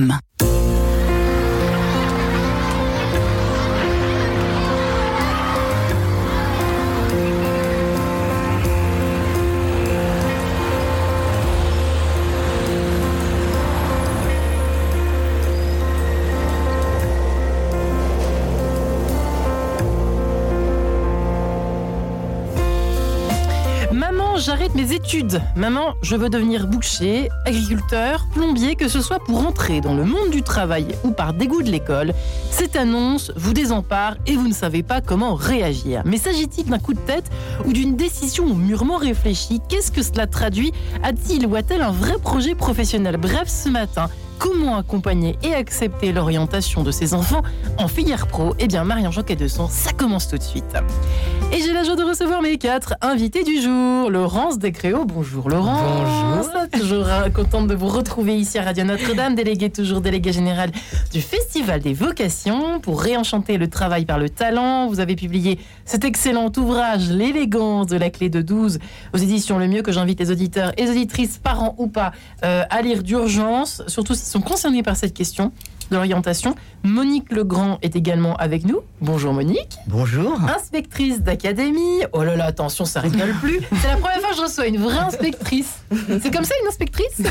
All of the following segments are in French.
M. mes études. Maman, je veux devenir boucher, agriculteur, plombier, que ce soit pour entrer dans le monde du travail ou par dégoût de l'école. Cette annonce vous désempare et vous ne savez pas comment réagir. Mais s'agit-il d'un coup de tête ou d'une décision mûrement réfléchie? Qu'est-ce que cela traduit? A-t-il ou a-t-elle un vrai projet professionnel? Bref, ce matin, Comment accompagner et accepter l'orientation de ses enfants en filière pro? Eh bien, Marion Joquet de Son, ça commence tout de suite. Et j'ai la joie de recevoir mes quatre invités du jour. Laurence Descréaux, bonjour Laurence. Bonjour. Toujours contente de vous retrouver ici à Radio Notre-Dame, déléguée toujours déléguée générale du Festival des vocations. Pour réenchanter le travail par le talent, vous avez publié cet excellent ouvrage, L'élégance de la clé de 12, aux éditions Le Mieux, que j'invite les auditeurs et les auditrices, parents ou pas, euh, à lire d'urgence, surtout si sont concernés par cette question d'orientation. Monique Legrand est également avec nous. Bonjour Monique. Bonjour. Inspectrice d'académie. Oh là là, attention, ça rigole plus. C'est la première fois que je reçois une vraie inspectrice. C'est comme ça une inspectrice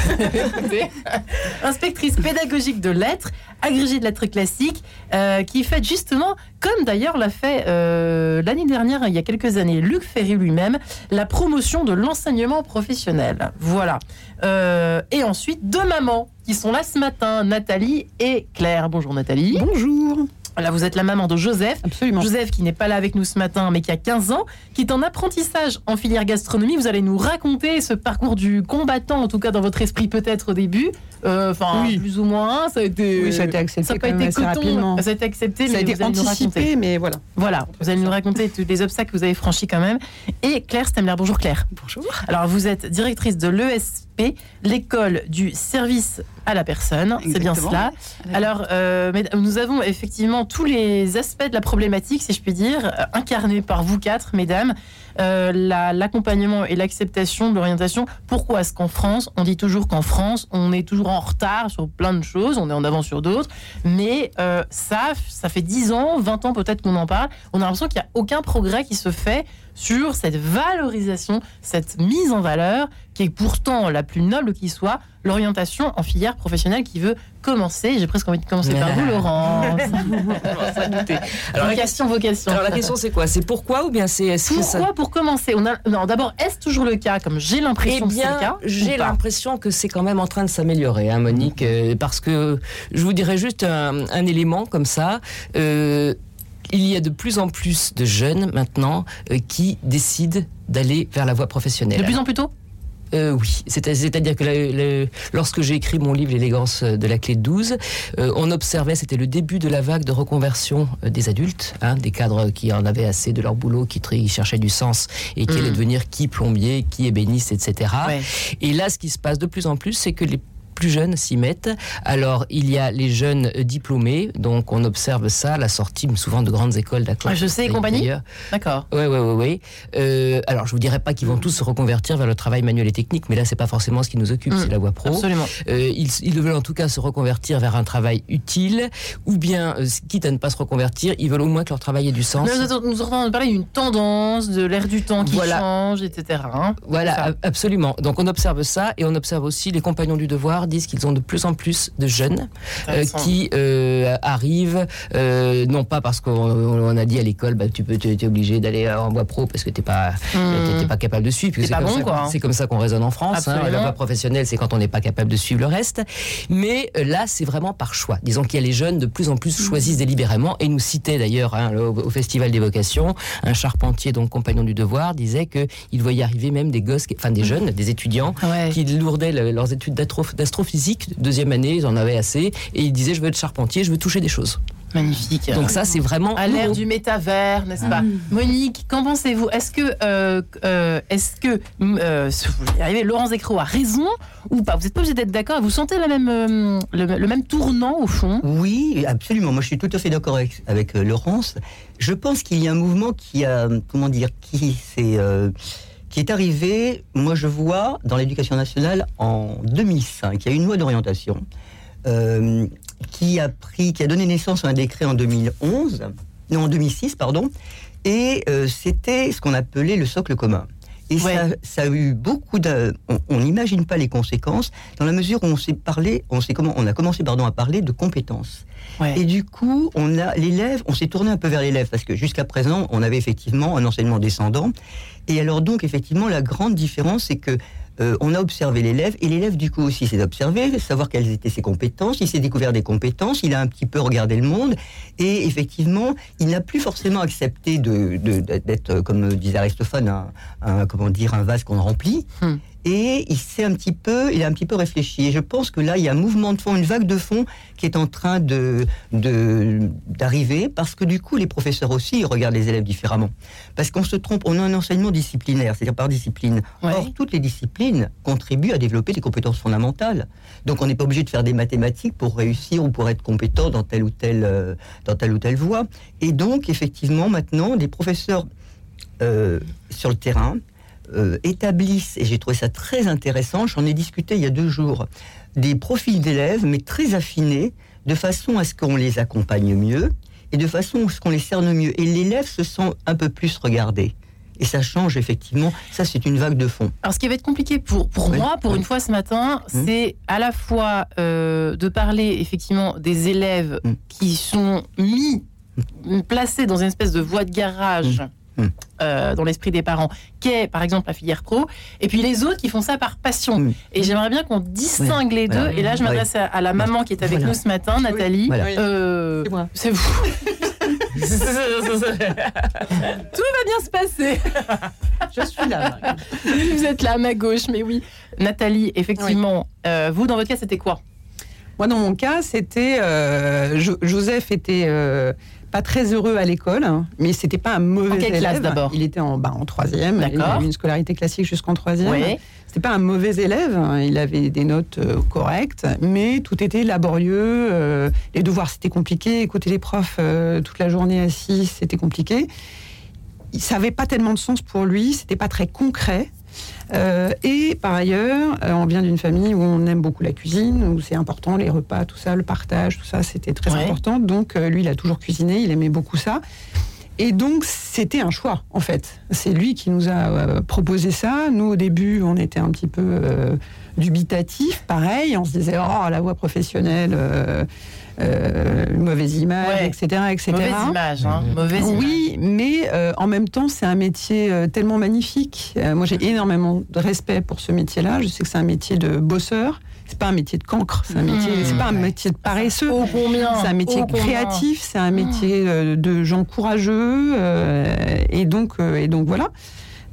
Inspectrice pédagogique de lettres, agrégée de lettres classiques, euh, qui fait justement, comme d'ailleurs l'a fait euh, l'année dernière, il y a quelques années, Luc Ferry lui-même, la promotion de l'enseignement professionnel. Voilà. Euh, et ensuite, deux mamans qui sont là ce matin, Nathalie et Claire. Bonjour Nathalie. Bonjour. Là, vous êtes la maman de Joseph. Absolument. Joseph qui n'est pas là avec nous ce matin, mais qui a 15 ans, qui est en apprentissage en filière gastronomie. Vous allez nous raconter ce parcours du combattant, en tout cas dans votre esprit peut-être au début. Euh, enfin, plus ou moins. Ça a été, oui, ça a été accepté. Ça n'a pas été rapidement. Ça a été accepté, ça mais a été vous allez nous anticipé, raconter. mais voilà. Voilà, vous allez nous raconter tous les obstacles que vous avez franchis quand même. Et Claire Stemler, bonjour Claire. Bonjour. Alors, vous êtes directrice de l'ESP, l'école du service à la personne. C'est bien cela. Alors, euh, nous avons effectivement tous les aspects de la problématique, si je puis dire, incarnés par vous quatre, mesdames. Euh, la- L'accompagnement et l'acceptation de l'orientation. Pourquoi est-ce qu'en France, on dit toujours qu'en France, on est toujours en retard sur plein de choses, on est en avance sur d'autres, mais euh, ça, ça fait 10 ans, 20 ans peut-être qu'on en parle, on a l'impression qu'il n'y a aucun progrès qui se fait sur cette valorisation, cette mise en valeur, qui est pourtant la plus noble qui soit, l'orientation en filière professionnelle qui veut commencer. J'ai presque envie de commencer par vous, Laurent. Alors, la vocation, vocation. Alors la question c'est quoi? C'est pourquoi ou bien c'est est-ce ça Pourquoi pour commencer? On a... Non, d'abord, est-ce toujours le cas, comme j'ai Eh l'impression que c'est le cas j'ai l'impression que c'est quand même en train de s'améliorer, hein, Monique, euh, parce que je vous dirais juste un, un élément comme ça. euh, il y a de plus en plus de jeunes maintenant euh, qui décident d'aller vers la voie professionnelle. De plus en plus tôt? Euh, oui, C'est- c'est-à-dire que la- lorsque j'ai écrit mon livre L'élégance de la clé de 12, euh, on observait, c'était le début de la vague de reconversion euh, des adultes, hein, des cadres qui en avaient assez de leur boulot, qui, cherchaient du sens et qui Mm. allaient devenir qui plombier, qui ébéniste, etc. Ouais. Et là, ce qui se passe de plus en plus, c'est que les plus jeunes s'y mettent. Alors, il y a les jeunes diplômés, donc on observe ça à la sortie souvent de grandes écoles d'accord. Ah, je sais et compagnie D'accord. Oui, oui, oui. oui. Euh, alors, je vous dirais pas qu'ils vont tous se reconvertir vers le travail manuel et technique, mais là, c'est pas forcément ce qui nous occupe, Mm, c'est la voie pro. Absolument. Euh, ils, ils veulent en tout cas se reconvertir vers un travail utile, ou bien, euh, quitte à ne pas se reconvertir, ils veulent au moins que leur travail ait du sens. Nous, entendons parler d'une tendance, de l'air du temps qui Voilà. change, etc. hein. Voilà, absolument. Donc on observe ça et on observe aussi les compagnons du devoir disent qu'ils ont de plus en plus de jeunes euh, qui euh, arrivent, euh, non pas parce qu'on on a dit à l'école, bah, tu peux, es obligé d'aller en voie pro parce que t'es pas, Mmh. t'es pas capable de suivre. C'est bon, comme, ça quoi, qu'on- c'est comme ça qu'on raisonne en France. hein. La voie professionnelle, c'est quand on n'est pas capable de suivre le reste. Mais là, c'est vraiment par choix. Disons qu'il y a les jeunes de plus en plus choisissent délibérément et nous citait d'ailleurs hein, au Festival des vocations un charpentier, donc compagnon du devoir, disait que il voyait arriver même des gosses, enfin des jeunes, des étudiants Ouais. qui lourdaient le- leurs études d'astro- d'astrophysique, deuxième année, ils en avaient assez, et ils disaient je veux être charpentier, je veux toucher des choses. Magnifique. Donc ça, c'est vraiment à l'ère du métavers, n'est-ce pas Monique, qu'en pensez-vous Est-ce que, euh, euh, est-ce que, euh, vous y arrivez, Laurence Descroix a raison ou pas Vous n'êtes pas obligé d'être d'accord. Vous sentez la même, euh, le, le même tournant au fond Oui, absolument. Moi, je suis tout à fait d'accord avec, avec euh, Laurence. Je pense qu'il y a un mouvement qui a, comment dire, qui s'est, euh, qui est arrivé. Moi, je vois dans l'éducation nationale en 2005, il y a une loi d'orientation euh, qui a pris, qui a donné naissance à un décret en 2011, non en 2006 pardon, et euh, c'était ce qu'on appelait le socle commun. Et Ouais. ça, ça a eu beaucoup de. On- On n'imagine pas les conséquences dans la mesure où on s'est parlé, on s'est comment, on a commencé pardon à parler de compétences. Ouais. Et du coup, on a l'élève, on s'est tourné un peu vers l'élève parce que jusqu'à présent, on avait effectivement un enseignement descendant. Et alors donc, effectivement, la grande différence, c'est que euh, on a observé l'élève et l'élève du coup aussi s'est observé, savoir quelles étaient ses compétences. Il s'est découvert des compétences, il a un petit peu regardé le monde et effectivement, il n'a plus forcément accepté d'être, comme disait Aristophane, un, dire, un vase qu'on remplit. Hmm. Et il s'est un petit peu, il a un petit peu réfléchi. Et je pense que là, il y a un mouvement de fond, une vague de fond qui est en train de d'arriver parce que du coup, les professeurs aussi ils regardent les élèves différemment. Parce qu'on se trompe, on a un enseignement disciplinaire, c'est-à-dire par discipline. Ouais. Or, toutes les disciplines contribuent à développer des compétences fondamentales. Donc, on n'est pas obligé de faire des mathématiques pour réussir ou pour être compétent dans telle ou telle, euh, dans telle ou telle voie. Et donc, effectivement, maintenant, des professeurs euh, sur le terrain euh, établissent, et j'ai trouvé ça très intéressant, j'en ai discuté il y a deux jours, des profils d'élèves, mais très affinés, de façon à ce qu'on les accompagne mieux et de façon à ce qu'on les cerne mieux. Et l'élève se sent un peu plus regardé. Et ça change effectivement. Ça, c'est une vague de fond. Alors, ce qui va être compliqué pour, pour Oui, moi, pour oui. une fois ce matin, Mm. c'est à la fois euh, de parler effectivement des élèves Mm. qui sont mis, placés dans une espèce de voie de garage. Euh, dans l'esprit des parents, qu'est par exemple la filière pro, et puis les autres qui font ça par passion. Mm. Et j'aimerais bien qu'on distingue les deux. Voilà. Et là, je m'adresse à, à la maman qui est avec Voilà. nous ce matin, Nathalie. Voilà. Oui. Euh, C'est moi. c'est vous. Tout va bien se passer. Je suis là. Marie. Vous êtes là à ma gauche, mais oui. Nathalie, effectivement, euh, vous, dans votre cas, c'était quoi? Moi, dans mon cas, c'était euh, Jo- Joseph était euh, pas très heureux à l'école, hein, mais c'était pas un mauvais En quelle élève. d'abord Il était en, bah, en troisième. Il avait une scolarité classique jusqu'en troisième. Oui. C'était pas un mauvais élève. hein, Il avait des notes euh, correctes, mais tout était laborieux. euh, les devoirs, c'était compliqué. Écouter les profs euh, toute la journée assis, c'était compliqué. Il- Ça n'avait pas tellement de sens pour lui. C'était pas très concret. Euh, et par ailleurs, euh, on vient d'une famille où on aime beaucoup la cuisine, où c'est important, les repas, tout ça, le partage, tout ça, c'était très Ouais. important. Donc euh, lui, il a toujours cuisiné, il aimait beaucoup ça. Et donc, c'était un choix, en fait. C'est lui qui nous a proposé ça. Nous, au début, on était un petit peu dubitatifs, pareil. On se disait, oh, la voie professionnelle, euh, euh, mauvaise image, Ouais. etc., etc. Mauvaise image, hein. Mauvaise image. Oui, mais euh, en même temps, c'est un métier euh, tellement magnifique. Euh, moi, j'ai énormément de respect pour ce métier-là. Je sais que c'est un métier de bosseur. C'est pas un métier de cancre. C'est un métier. Mmh. C'est pas un métier de paresseux. C'est un métier créatif, c'est un métier euh, de gens courageux, euh, et donc euh, et donc voilà.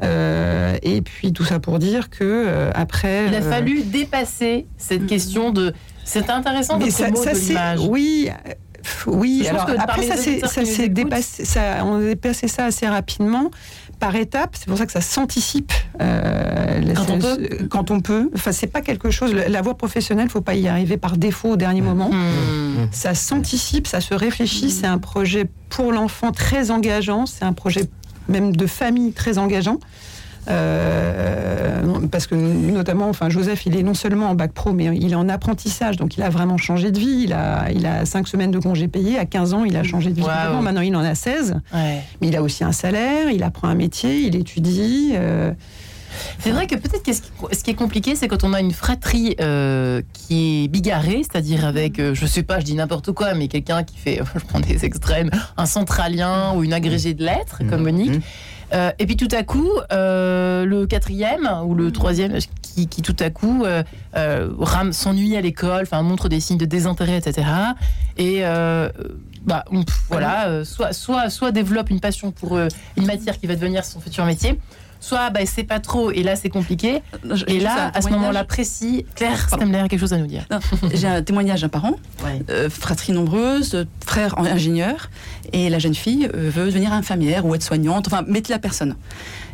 Euh, et puis tout ça pour dire que euh, après. Il a euh, fallu dépasser cette question de. C'est intéressant mais votre ça, ça de c'est l'image. oui. euh, Oui, Je alors que après ça ça s'est dépassé, ça, on a dépassé ça assez rapidement par étapes. C'est pour ça que ça s'anticipe euh, Quand on peut. Quand on peut. Enfin, c'est pas quelque chose. La la voie professionnelle, faut pas y arriver par défaut au dernier moment. Hmm. Ça s'anticipe, ça se réfléchit. C'est un projet pour l'enfant très engageant. C'est un projet même de famille très engageant. Euh, parce que notamment, enfin, Joseph, il est non seulement en bac pro, mais il est en apprentissage, donc il a vraiment changé de vie. Il a, il a cinq semaines de congés payés. À 15 ans, il a changé de vie. Maintenant, il en a 16. Ouais. Mais il a aussi un salaire, il apprend un métier, il étudie. euh, C'est vrai que peut-être que ce qui- ce qui est compliqué, c'est quand on a une fratrie euh, qui est bigarrée, c'est-à-dire avec, euh, je sais pas, je dis n'importe quoi, mais quelqu'un qui fait, je prends des extrêmes, un centralien ou une agrégée de lettres, comme Monique. Mhm. Euh, et puis tout à coup, euh, le quatrième ou le troisième, qui, qui tout à coup euh, euh, rame- s'ennuie à l'école, montre des signes de désintérêt, etc. Et euh, bah, voilà, euh, soit, soit, développe une passion pour euh, une matière qui va devenir son futur métier, soit bah, c'est pas trop et là c'est compliqué. Je- Et là, à ce moment-là précis, Claire. Stemler a quelque chose à nous dire. J'ai un témoignage d'un parent, Ouais. euh, fratrie nombreuse, frère en- ingénieur, et la jeune fille euh, veut devenir infirmière ou aide-soignante, enfin, mettre la personne.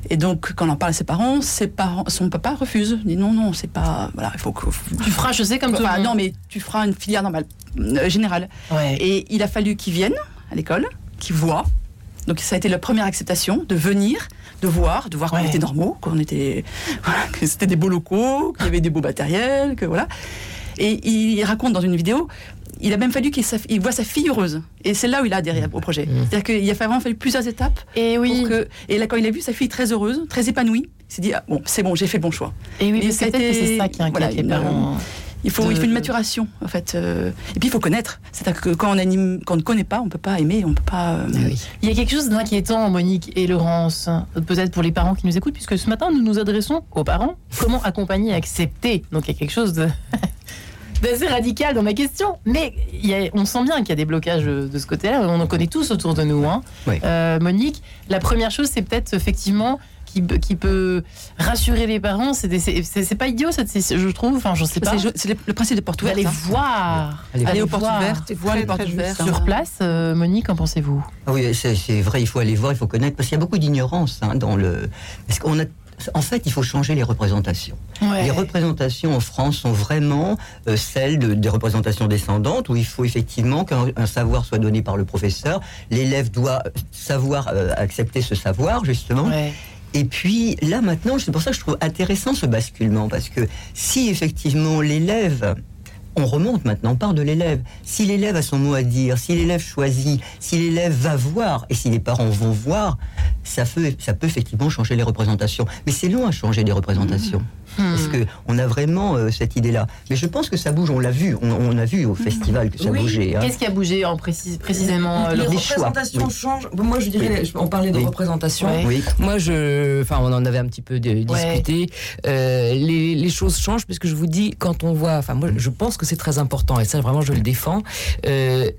Et donc, quand on en parle à ses parents, ses parents son papa refuse. Il dit non, non, c'est pas. Voilà, il faut que. Tu feras, je sais, comme monde. non, mais tu feras une filière normale, euh, générale. Ouais. Et il a fallu qu'ils viennent à l'école, qu'ils voient. Donc ça a été la première acceptation de venir, de voir, de voir qu'on Ouais. était normaux, qu'on était, voilà, que c'était des beaux locaux, qu'il y avait des beaux matériels, que voilà. Et il raconte dans une vidéo, il a même fallu qu'il il voit sa fille heureuse. Et c'est là où il a adhéré au projet. Mmh. C'est-à-dire qu'il a vraiment fallu plusieurs étapes. Et oui, Pour que, et là, quand il a vu sa fille très heureuse, très épanouie, il s'est dit ah, bon, c'est bon, j'ai fait le bon choix. et oui, parce que c'est ça qui inquiète voilà, les parents. Il faut, De- il faut une maturation, en fait. euh, et puis il faut connaître. C'est-à-dire que quand on, anime, quand on ne connaît pas, on ne peut pas aimer, on peut pas. euh, Il y a quelque chose d'inquiétant, Monique et Laurence, peut-être pour les parents qui nous écoutent, puisque ce matin, nous nous adressons aux parents. Comment accompagner et accepter? Donc il y a quelque chose de... d'assez radical dans ma question. Mais il y a- on sent bien qu'il y a des blocages de ce côté-là. On en connaît tous autour de nous. hein. Oui. Euh, Monique, la première chose, c'est peut-être effectivement qui, qui peut rassurer les parents. C'est des- c'est c'est pas idiot, cette, je trouve. Enfin, j'en sais pas. C'est c'est le, le principe des portes ouvertes. D'aller hein. voir. Aller Aller aux voir. portes ouvertes, voir les portes ouvertes. hein. Sur place, euh, Monique, qu'en pensez-vous? Ah Oui, c'est c'est vrai, il faut aller voir, il faut connaître, parce qu'il y a beaucoup d'ignorance hein, dans le. Parce qu'on a. En fait, il faut changer les représentations. Les représentations en France sont vraiment euh, celles de- des représentations descendantes, où il faut effectivement qu'un un savoir soit donné par le professeur. L'élève doit savoir euh, accepter ce savoir, justement. Ouais. Et puis là maintenant, c'est pour ça que je trouve intéressant ce basculement, parce que si effectivement l'élève, on remonte maintenant, on de l'élève, si l'élève a son mot à dire, si l'élève choisit, si l'élève va voir, et si les parents vont voir, ça peut, ça peut effectivement changer les représentations. Mais c'est long à changer les représentations. Hmm. que on a vraiment euh, cette idée-là? Mais je pense que ça bouge, on l'a vu, on, on a vu au festival que ça Oui. bougeait. hein. Qu'est-ce qui a bougé en précis, précisément les les représentations oui. changent. Moi, je dirais, on parlait de Oui. représentation. Moi, je, enfin, on en avait un petit peu de- discuté. Euh, les, les choses changent puisque je vous dis, quand on voit, enfin, moi, je pense que c'est très important et ça, vraiment, je le défends. Euh,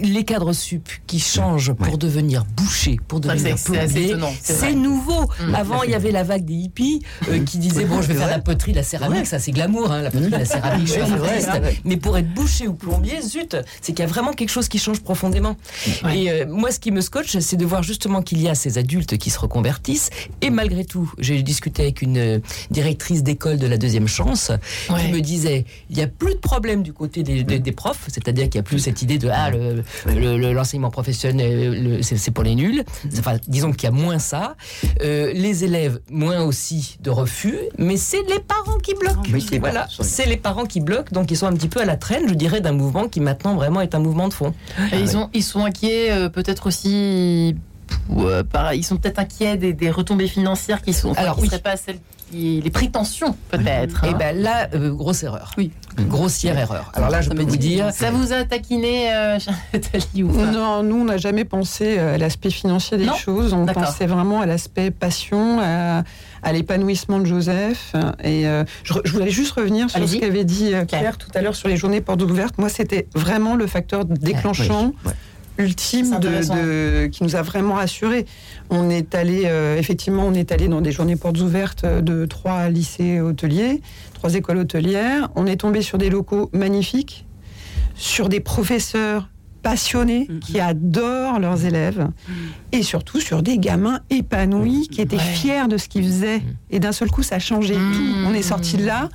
les cadres sup qui changent pour Ouais. devenir bouchers, pour devenir plombiers, c'est nouveau. Mm. Avant, il y avait la vague des hippies euh, qui disaient bon, je vais faire la poterie, la céramique, Ouais. ça c'est glamour, hein, la poterie, la céramique, je suis artiste. Mais pour être boucher ou plombier, zut, c'est qu'il y a vraiment quelque chose qui change profondément. Ouais. Et euh, moi, ce qui me scotche, c'est de voir justement qu'il y a ces adultes qui se reconvertissent. Et malgré tout, j'ai discuté avec une euh, directrice d'école de la deuxième chance Ouais. qui me disait il n'y a plus de problème du côté des, des- des profs, c'est-à-dire qu'il n'y a plus cette idée de ah, le- le- le- l'enseignement professionnel, le- c'est pour les nuls. Enfin, disons qu'il y a moins ça. Euh, les élèves, moins aussi de refus, mais c'est les parents qui bloquent. Oui, c'est vrai, voilà, c'est les parents qui bloquent, donc ils sont un petit peu à la traîne, je dirais, d'un mouvement qui maintenant vraiment est un mouvement de fond. Et ils, sont, ils sont inquiets euh, peut-être aussi. euh, ils sont peut-être inquiets des, des retombées financières qui sont. enfin, Alors, qui oui. seraient pas celles qui. Les prétentions, peut-être. Et hein. ben là, euh, grosse erreur. Oui. Grossière erreur. Alors là, je Ça peux vous dire. Ça vous a taquiné, euh, Nathalie, ou pas Non, nous, on n'a jamais pensé à l'aspect financier des Non choses. On pensait vraiment à l'aspect passion, à, à l'épanouissement de Joseph. Et euh, je, voulais juste revenir sur ce qu'avait dit euh, Claire Claire. tout à l'heure sur les journées portes ouvertes. Moi, c'était vraiment le facteur déclenchant. Oui, ouais. ultime de, de- qui nous a vraiment rassurés. On est allé, euh, effectivement, on est allé dans des journées portes ouvertes de trois lycées hôteliers, trois écoles hôtelières. On est tombé sur des locaux magnifiques, sur des professeurs passionnés Mhm. qui adorent leurs élèves et surtout sur des gamins épanouis qui étaient Ouais. fiers de ce qu'ils faisaient. Et d'un seul coup, ça a changé Mhm. tout. On est sorti de là.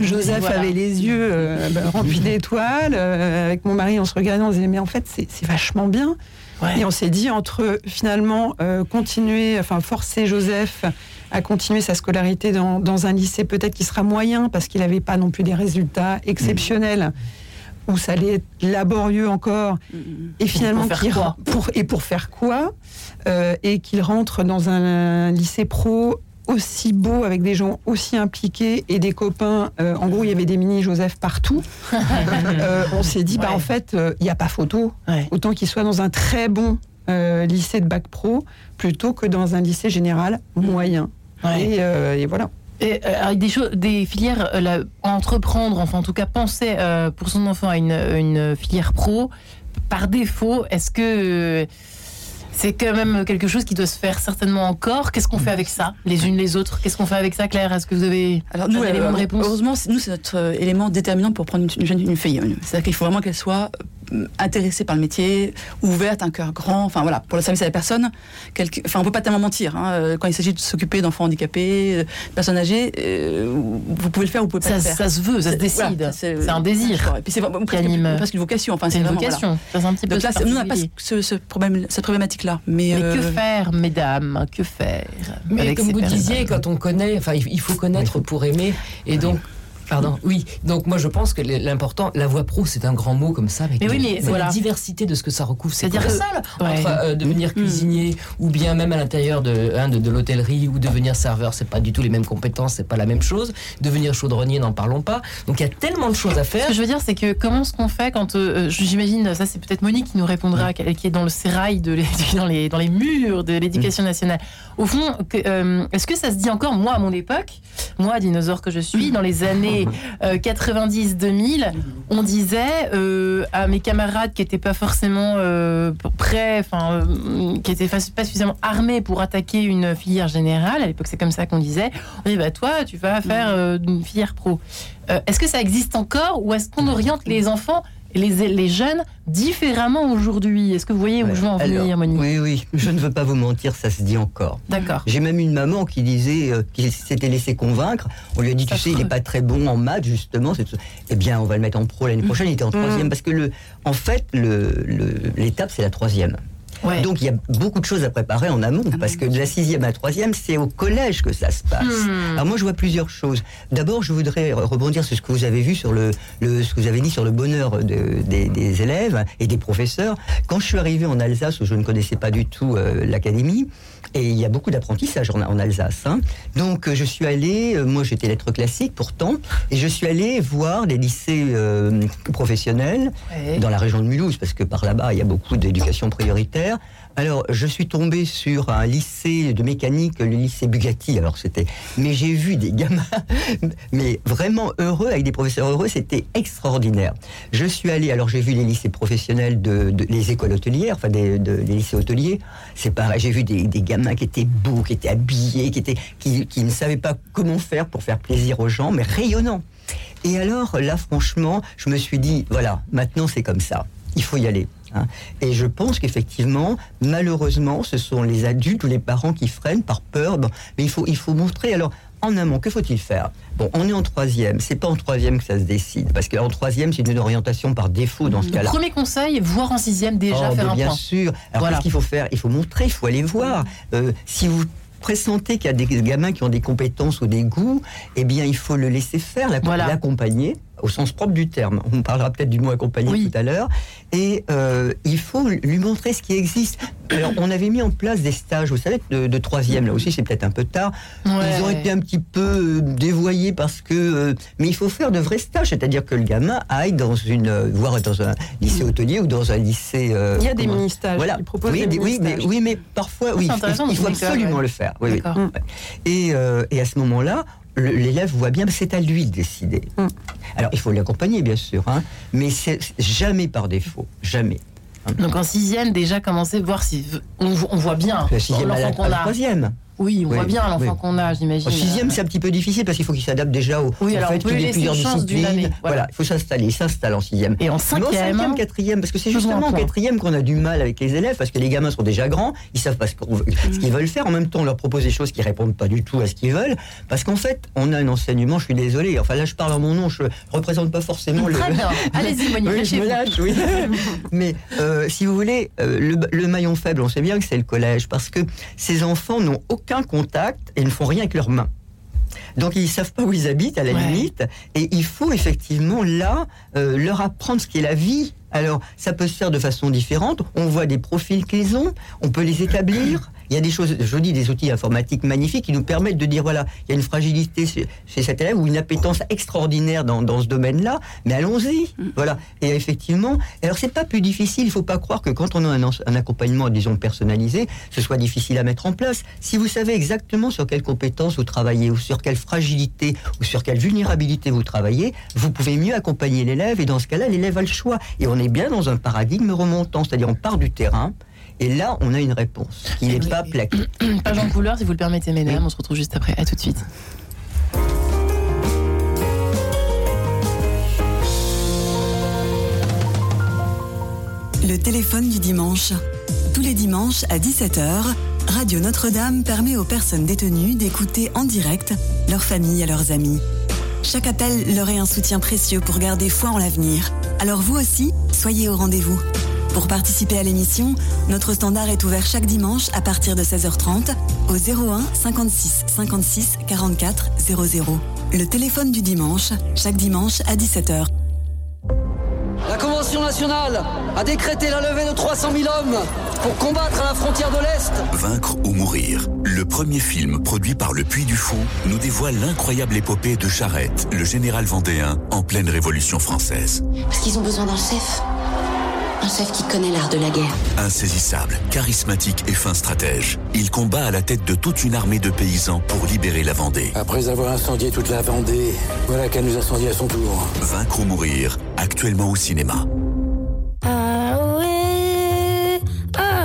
Joseph Voilà. avait les yeux euh, bah, remplis d'étoiles. Euh, avec mon mari, on se regardait, on se disait, mais en fait, c'est c'est vachement bien. Ouais. Et on s'est dit, entre finalement euh, continuer, enfin forcer Joseph à continuer sa scolarité dans, dans un lycée peut-être qui sera moyen, parce qu'il n'avait pas non plus des résultats exceptionnels, où ça allait être laborieux encore, et finalement faire qu'il quoi pour- et pour faire quoi Euh, Et qu'il rentre dans un lycée pro aussi beau, avec des gens aussi impliqués et des copains. euh, en gros, il y avait des mini-Joseph partout. Euh, on s'est dit, bah, en fait, euh, il n'y a pas photo. Ouais. Autant qu'il soit dans un très bon euh, lycée de bac pro, plutôt que dans un lycée général moyen. Ouais. Et, euh, et voilà. Et, euh, avec des, des filières, euh, là, entreprendre, enfin en tout cas penser euh, pour son enfant à une, une filière pro, par défaut, est-ce que euh, c'est quand même quelque chose qui doit se faire certainement encore. Qu'est-ce qu'on fait avec ça, les unes les autres? Qu'est-ce qu'on fait avec ça, Claire? Est-ce que vous avez Alors nous, euh, de réponse? heureusement, nous c'est notre euh, élément déterminant pour prendre une, une jeune une fille. C'est-à-dire qu'il faut vraiment qu'elle soit euh, intéressée par le métier, ouverte, un cœur grand. Enfin voilà, pour le service à la personne. quelque- Enfin, on peut pas tellement mentir hein, euh, quand il s'agit de s'occuper d'enfants handicapés, euh, de personnes âgées. euh, vous pouvez le faire, vous pouvez pas ça, le faire. ça se veut, ça se voilà, décide. c'est un désir. Et puis c'est presque, anime. presque une vocation. Enfin, C'est une vraiment, voilà. vocation. C'est un petit peu Donc là, nous, on n'a pas ce, ce problème, cette problématique-là. Mais, Mais que faire, mesdames? Que faire Mais comme vous disiez, quand on connaît, enfin, il il faut connaître pour aimer. Et donc, Pardon, oui. Donc moi je pense que l'important, la voie pro, c'est un grand mot comme ça, mais, Mais oui, mais voilà. la diversité de ce que ça recouvre. C'est que- ouais. Entre euh, devenir cuisinier ou bien même à l'intérieur de, hein, de, de l'hôtellerie ou devenir serveur, c'est pas du tout les mêmes compétences, c'est pas la même chose. Devenir chaudronnier, n'en parlons pas. Donc il y a tellement de choses à Ce faire. que je veux dire, c'est que comment est-ce qu'on fait quand, euh, j'imagine, ça c'est peut-être Monique qui nous répondra, qui qui est dans le sérail, de dans, les, dans les murs de l'éducation nationale. Au fond, euh, est-ce que ça se dit encore, moi à mon époque, moi dinosaure que je suis, dans les années euh, 90-2000, on disait euh, à mes camarades qui n'étaient pas forcément euh, prêts, enfin, euh, qui n'étaient pas suffisamment armés pour attaquer une filière générale, à l'époque c'est comme ça qu'on disait, on dit bah toi tu vas faire euh, une filière pro. Euh, est-ce que ça existe encore ou est-ce qu'on oriente les enfants les, les jeunes différemment aujourd'hui Est-ce que vous voyez où je veux en venir, Alors, Monique Oui, oui, je ne veux pas vous mentir, ça se dit encore. D'accord. J'ai même une maman qui disait, euh, qui s'était laissé convaincre. On lui a dit, tu sais, il n'est pas très bon en maths, justement. Eh bien, on va le mettre en pro l'année prochaine. Il était en troisième. Parce que, le, en fait, le- le- l'étape, c'est la troisième. Ouais. Donc, il y a beaucoup de choses à préparer en amont. Parce que de la sixième à la troisième, c'est au collège que ça se passe. Hmm. Alors, moi, je vois plusieurs choses. D'abord, je voudrais rebondir sur ce que vous avez vu sur le, le- ce que vous avez dit sur le bonheur de- des, des élèves et des professeurs. Quand je suis arrivé en Alsace, où je ne connaissais pas du tout euh, l'académie, et il y a beaucoup d'apprentissage en, en Alsace. hein. Donc, euh, je suis allé, euh, moi j'étais lettres classiques pourtant, et je suis allé voir des lycées euh, professionnels dans la région de Mulhouse, parce que par là-bas, il y a beaucoup d'éducation prioritaire. Alors, je suis tombé sur un lycée de mécanique, le lycée Bugatti. Alors, c'était. Mais j'ai vu des gamins, mais vraiment heureux, avec des professeurs heureux, c'était extraordinaire. Je suis allé, alors j'ai vu les lycées professionnels de, de- les écoles hôtelières, enfin des, lycées hôteliers. C'est pareil, j'ai vu des, des gamins qui étaient beaux, qui étaient habillés, qui, étaient, qui, qui ne savaient pas comment faire pour faire plaisir aux gens, mais rayonnants. Et alors, là, franchement, je me suis dit, voilà, maintenant c'est comme ça. Il faut y aller. Hein. Et je pense qu'effectivement, malheureusement, ce sont les adultes ou les parents qui freinent par peur. Bon, mais il faut, il faut montrer. Alors, en amont, que faut-il faire? Bon, on est en troisième. C'est pas en troisième que ça se décide, parce qu'en troisième, c'est une orientation par défaut dans ce cas-là. Premier conseil, voir en sixième déjà, Oh, faire un bien point. sûr. Alors Voilà. qu'est-ce qu'il faut faire? Il faut montrer, il faut aller voir. Euh, si vous pressentez qu'il y a des gamins qui ont des compétences ou des goûts, eh bien, il faut le laisser faire, l'ac- Voilà. Au sens propre du terme. On parlera peut-être du mot accompagner Oui. tout à l'heure. Et euh, il faut lui montrer ce qui existe. Alors, on avait mis en place des stages, vous savez, de, troisième. Là aussi, c'est peut-être un peu tard. Ils ont été un petit peu euh, dévoyés parce que. euh, mais il faut faire de vrais stages, c'est-à-dire que le gamin aille dans une, euh, voire dans un lycée hôtelier ou dans un lycée. Il y a des mini-stages. Voilà. Ils proposent oui, des oui, mais, oui, mais parfois, oui, il- faut absolument ouais. le faire. Oui. Et, et à ce moment-là, l'élève voit bien, c'est à lui de décider. Mm. Alors, il faut l'accompagner, bien sûr, hein, mais c'est jamais par défaut, jamais. Donc en sixième, déjà commencer, voir si on, on voit bien l'enfant qu'on a. troisième. Oui, on Oui, voit bien l'enfant oui. qu'on a, j'imagine. Au sixième, c'est un petit peu difficile parce qu'il faut qu'il s'adapte déjà au, Oui, alors fait qu'il lui ait plusieurs disciplines. année, voilà. Voilà, il faut s'installer, il s'installe en sixième. Et en Mais en cinquième, cinquième, hein, quatrième, parce que c'est justement en quatrième qu'on a du mal avec les élèves, parce que les gamins sont déjà grands, ils savent pas ce qu'ils veulent faire. En même temps, on leur propose des choses qui répondent pas du tout à ce qu'ils veulent, parce qu'en fait, on a un enseignement. Je suis désolé. Enfin là, je parle en mon nom. Je représente pas forcément le. Très bien. Allez-y, Monique, je me lâchez-vous. lâche, oui. Mais euh, si vous voulez, euh, le, le maillon faible, on sait bien que c'est le collège, parce que ces enfants n'ont aucun contact et ne font rien avec leurs mains. Donc ils savent pas où ils habitent à la Ouais. limite, et il faut effectivement là euh, leur apprendre ce qu'est la vie. Alors ça peut se faire de façon différente. On voit des profils qu'ils ont, on peut les établir. Il y a des choses, je dis, des outils informatiques magnifiques qui nous permettent de dire voilà, il y a une fragilité chez, cet élève ou une appétence extraordinaire dans, dans ce domaine-là, mais allons-y. Voilà. Et effectivement, alors c'est pas plus difficile. Il faut pas croire que quand on a un, un accompagnement, disons personnalisé, ce soit difficile à mettre en place. Si vous savez exactement sur quelles compétences vous travaillez ou sur quelle fragilité ou sur quelle vulnérabilité vous travaillez, vous pouvez mieux accompagner l'élève. Et dans ce cas-là, l'élève a le choix. Et on est bien dans un paradigme remontant, c'est-à-dire on part du terrain. Et là, on a une réponse qui n'est Oui. pas plaquée. Page en couleur, si vous le permettez, mesdames. Oui. On se retrouve juste après. À tout de suite. Le téléphone du dimanche. Tous les dimanches à 17h, Radio Notre-Dame permet aux personnes détenues d'écouter en direct leur famille et leurs amis. Chaque appel leur est un soutien précieux pour garder foi en l'avenir. Alors vous aussi, soyez au rendez-vous. Pour participer à l'émission, notre standard est ouvert chaque dimanche à partir de 16h30 au 01 56 56 44 00. Le téléphone du dimanche, chaque dimanche à 17h. La Convention nationale a décrété la levée de 300 000 hommes pour combattre à la frontière de l'Est. Vaincre ou mourir. Le premier film produit par le Puy du Fou nous dévoile l'incroyable épopée de Charette, le général vendéen en pleine Révolution française. Parce qu'ils ont besoin d'un chef. Un chef qui connaît l'art de la guerre. Insaisissable, charismatique et fin stratège, il combat à la tête de toute une armée de paysans pour libérer la Vendée. Après avoir incendié toute la Vendée, voilà qu'elle nous incendie à son tour. Vaincre ou mourir, actuellement au cinéma.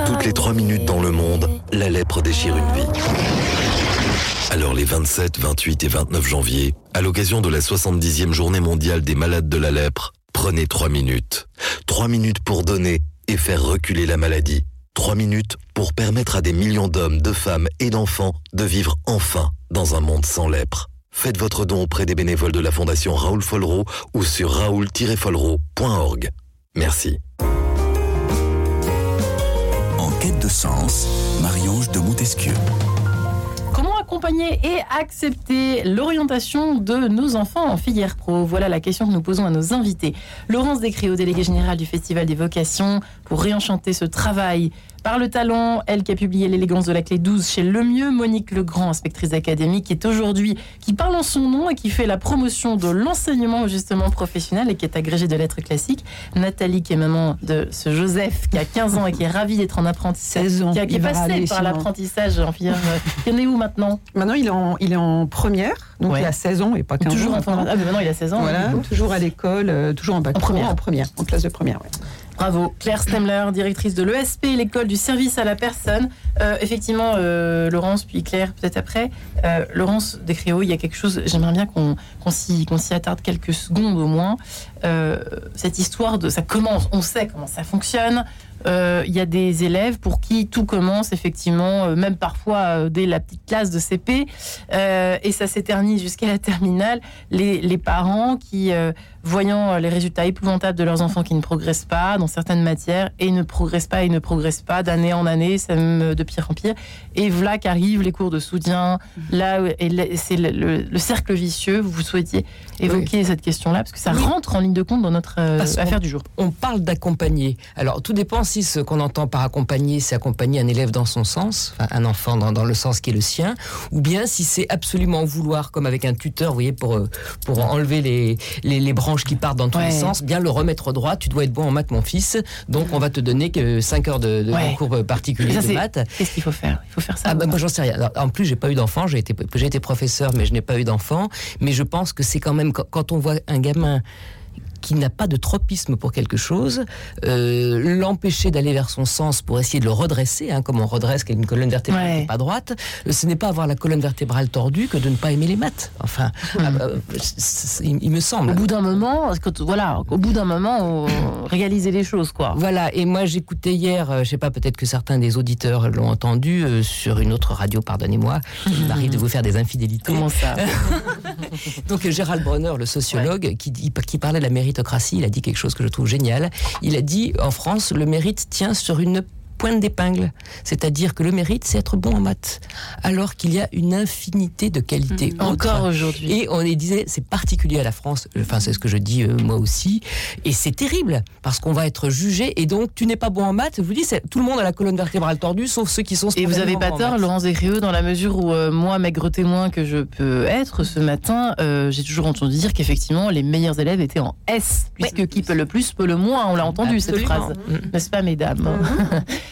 Toutes les trois minutes dans le monde, la lèpre déchire une vie. Alors les 27, 28 et 29 janvier, à l'occasion de la 70e journée mondiale des malades de la lèpre, prenez trois minutes. Trois minutes pour donner et faire reculer la maladie. Trois minutes pour permettre à des millions d'hommes, de femmes et d'enfants de vivre enfin dans un monde sans lèpre. Faites votre don auprès des bénévoles de la Fondation Raoul Follereau ou sur raoul-follereau.org. Merci. En quête de sens, Marie-Ange de Montesquieu. Et accepter l'orientation de nos enfants en filière pro Voilà la question que nous posons à nos invités. Laurence Descréaux, déléguée générale du Festival des vocations, pour réenchanter ce travail par le talent, elle qui a publié l'élégance de la clé 12 chez Le Mieux, Monique Legrand, inspectrice d'académie, qui est aujourd'hui, qui parle en son nom et qui fait la promotion de l'enseignement justement professionnel et qui est agrégée de lettres classiques. Nathalie, qui est maman de ce Joseph, qui a 15 ans et qui est ravie d'être en apprentissage, 16 ans, qui, a, qui est passé par l'apprentissage en filière. Il en est où maintenant? Maintenant, il est en, il est en première, donc Ouais. il a 16 ans et pas 15 Toujours ans. en fin- Ah, mais maintenant il a 16 ans. Voilà, toujours à l'école, euh, toujours en bac En première. en première, en classe de première. ouais. Bravo. Claire Stemler, directrice de l'ESP, l'école du service à la personne. Euh, effectivement, euh, Laurence, puis Claire, peut-être après. Euh, Laurence Descréaux, il y a quelque chose, j'aimerais bien qu'on s'y attarde quelques secondes au moins. Cette histoire de. Ça commence, on sait comment ça fonctionne. Euh, Il y a des élèves pour qui tout commence effectivement, euh, même parfois euh, dès la petite classe de CP, et ça s'éternise jusqu'à la terminale. Les, parents qui, voyant les résultats épouvantables de leurs enfants qui ne progressent pas dans certaines matières, et ne progressent pas et ne progressent pas d'année en année, ça me de pire en pire. Et voilà qu'arrivent les cours de soutien. Là, c'est le, le- le cercle vicieux. Vous souhaitiez évoquer cette question-là parce que ça Oui. rentre en ligne de compte dans notre euh, affaire du jour. On parle d'accompagner. Alors, tout dépend si ce qu'on entend par accompagner, c'est accompagner un élève dans son sens, un enfant dans, dans le sens qui est le sien, ou bien si c'est absolument vouloir, comme avec un tuteur, vous voyez, pour, euh, pour enlever les, les, les branches qui partent dans tous Ouais. les sens, bien le remettre au droit. Tu dois être bon en maths, mon fils. Donc, on va te donner que 5 heures de, de Ouais. cours particuliers Ça, de maths. Qu'est-ce qu'il faut faire? Il faut faire ça. Ah bah, moi j'en sais rien. Alors, en plus j'ai pas eu d'enfant, j'ai été j'ai été professeur mais je n'ai pas eu d'enfant, mais je pense que c'est quand même quand- on voit un gamin qui n'a pas de tropisme pour quelque chose, euh, l'empêcher d'aller vers son sens pour essayer de le redresser, hein, comme on redresse une colonne vertébrale Ouais. qui est pas droite, euh, ce n'est pas avoir la colonne vertébrale tordue que de ne pas aimer les maths. Enfin, ah bah, euh, il, me semble. Au bout d'un moment, quand, voilà, au bout d'un moment, on réaliser les choses, quoi. Voilà, et moi j'écoutais hier, je sais pas, peut-être que certains des auditeurs l'ont entendu euh, sur une autre radio, pardonnez-moi, il m'arrive de vous faire des infidélités. Comment ça? Donc Gérald Bronner, le sociologue, qui, qui parlait de la il a dit quelque chose que je trouve génial. Il a dit, en France, le mérite tient sur une pointe d'épingle. C'est-à-dire que le mérite, c'est être bon en maths. Alors qu'il y a une infinité de qualités. Mmh. Encore aujourd'hui. Et on les disait, c'est particulier à la France, enfin c'est ce que je dis euh, moi aussi, et c'est terrible, parce qu'on va être jugé, et donc tu n'es pas bon en maths, je vous dis, c'est- tout le monde a la colonne vertébrale tordue, sauf ceux qui sont Et vous avez spontanément pas tort. Laurence Descrieux, dans la mesure où euh, moi, maigre témoin que je peux être ce matin, euh, j'ai toujours entendu dire qu'effectivement, les meilleurs élèves étaient en S, puisque qui peut le plus peut le moins. On l'a entendu cette phrase, Mm. n'est-ce pas, mesdames?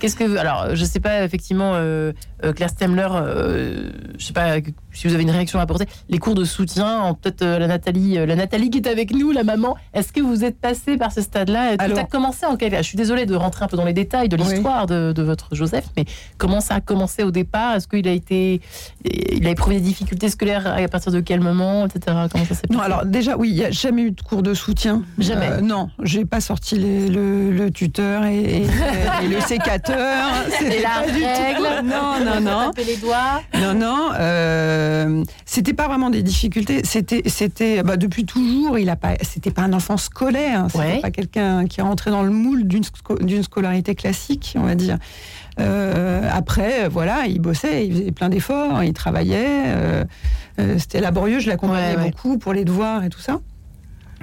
Qu'est-ce que alors je sais pas effectivement euh, euh, Claire Stemler, euh, je sais pas si vous avez une réaction à apporter. Les cours de soutien, en- peut-être euh, la Nathalie, euh, la Nathalie qui est avec nous, la maman. Est-ce que vous êtes passée par ce stade-là? Tout Alors- a commencé en quel Je suis désolée de rentrer un peu dans les détails de Oui. l'histoire de, de votre Joseph, mais comment ça a commencé au départ? Est-ce qu'il a été, il a éprouvé des difficultés scolaires à partir de quel moment, etc. Comment ça s'est Non, passé? alors déjà, oui, il n'y a jamais eu de cours de soutien. Jamais. Non, j'ai pas sorti les- le, le tuteur et, et- et le sécateur C'était la tout- règle Non, non, non. Taper les doigts. Non, non, euh, c'était pas vraiment des difficultés. C'était, c'était, bah, depuis toujours, il a pas, c'était pas un enfant scolaire. C'était Ouais. pas quelqu'un qui est rentré dans le moule d'une, sco- d'une scolarité classique, on va dire. Euh, après, voilà, il bossait, il faisait plein d'efforts, il travaillait. euh, euh, c'était laborieux, je l'accompagnais Ouais, ouais. beaucoup pour les devoirs et tout ça.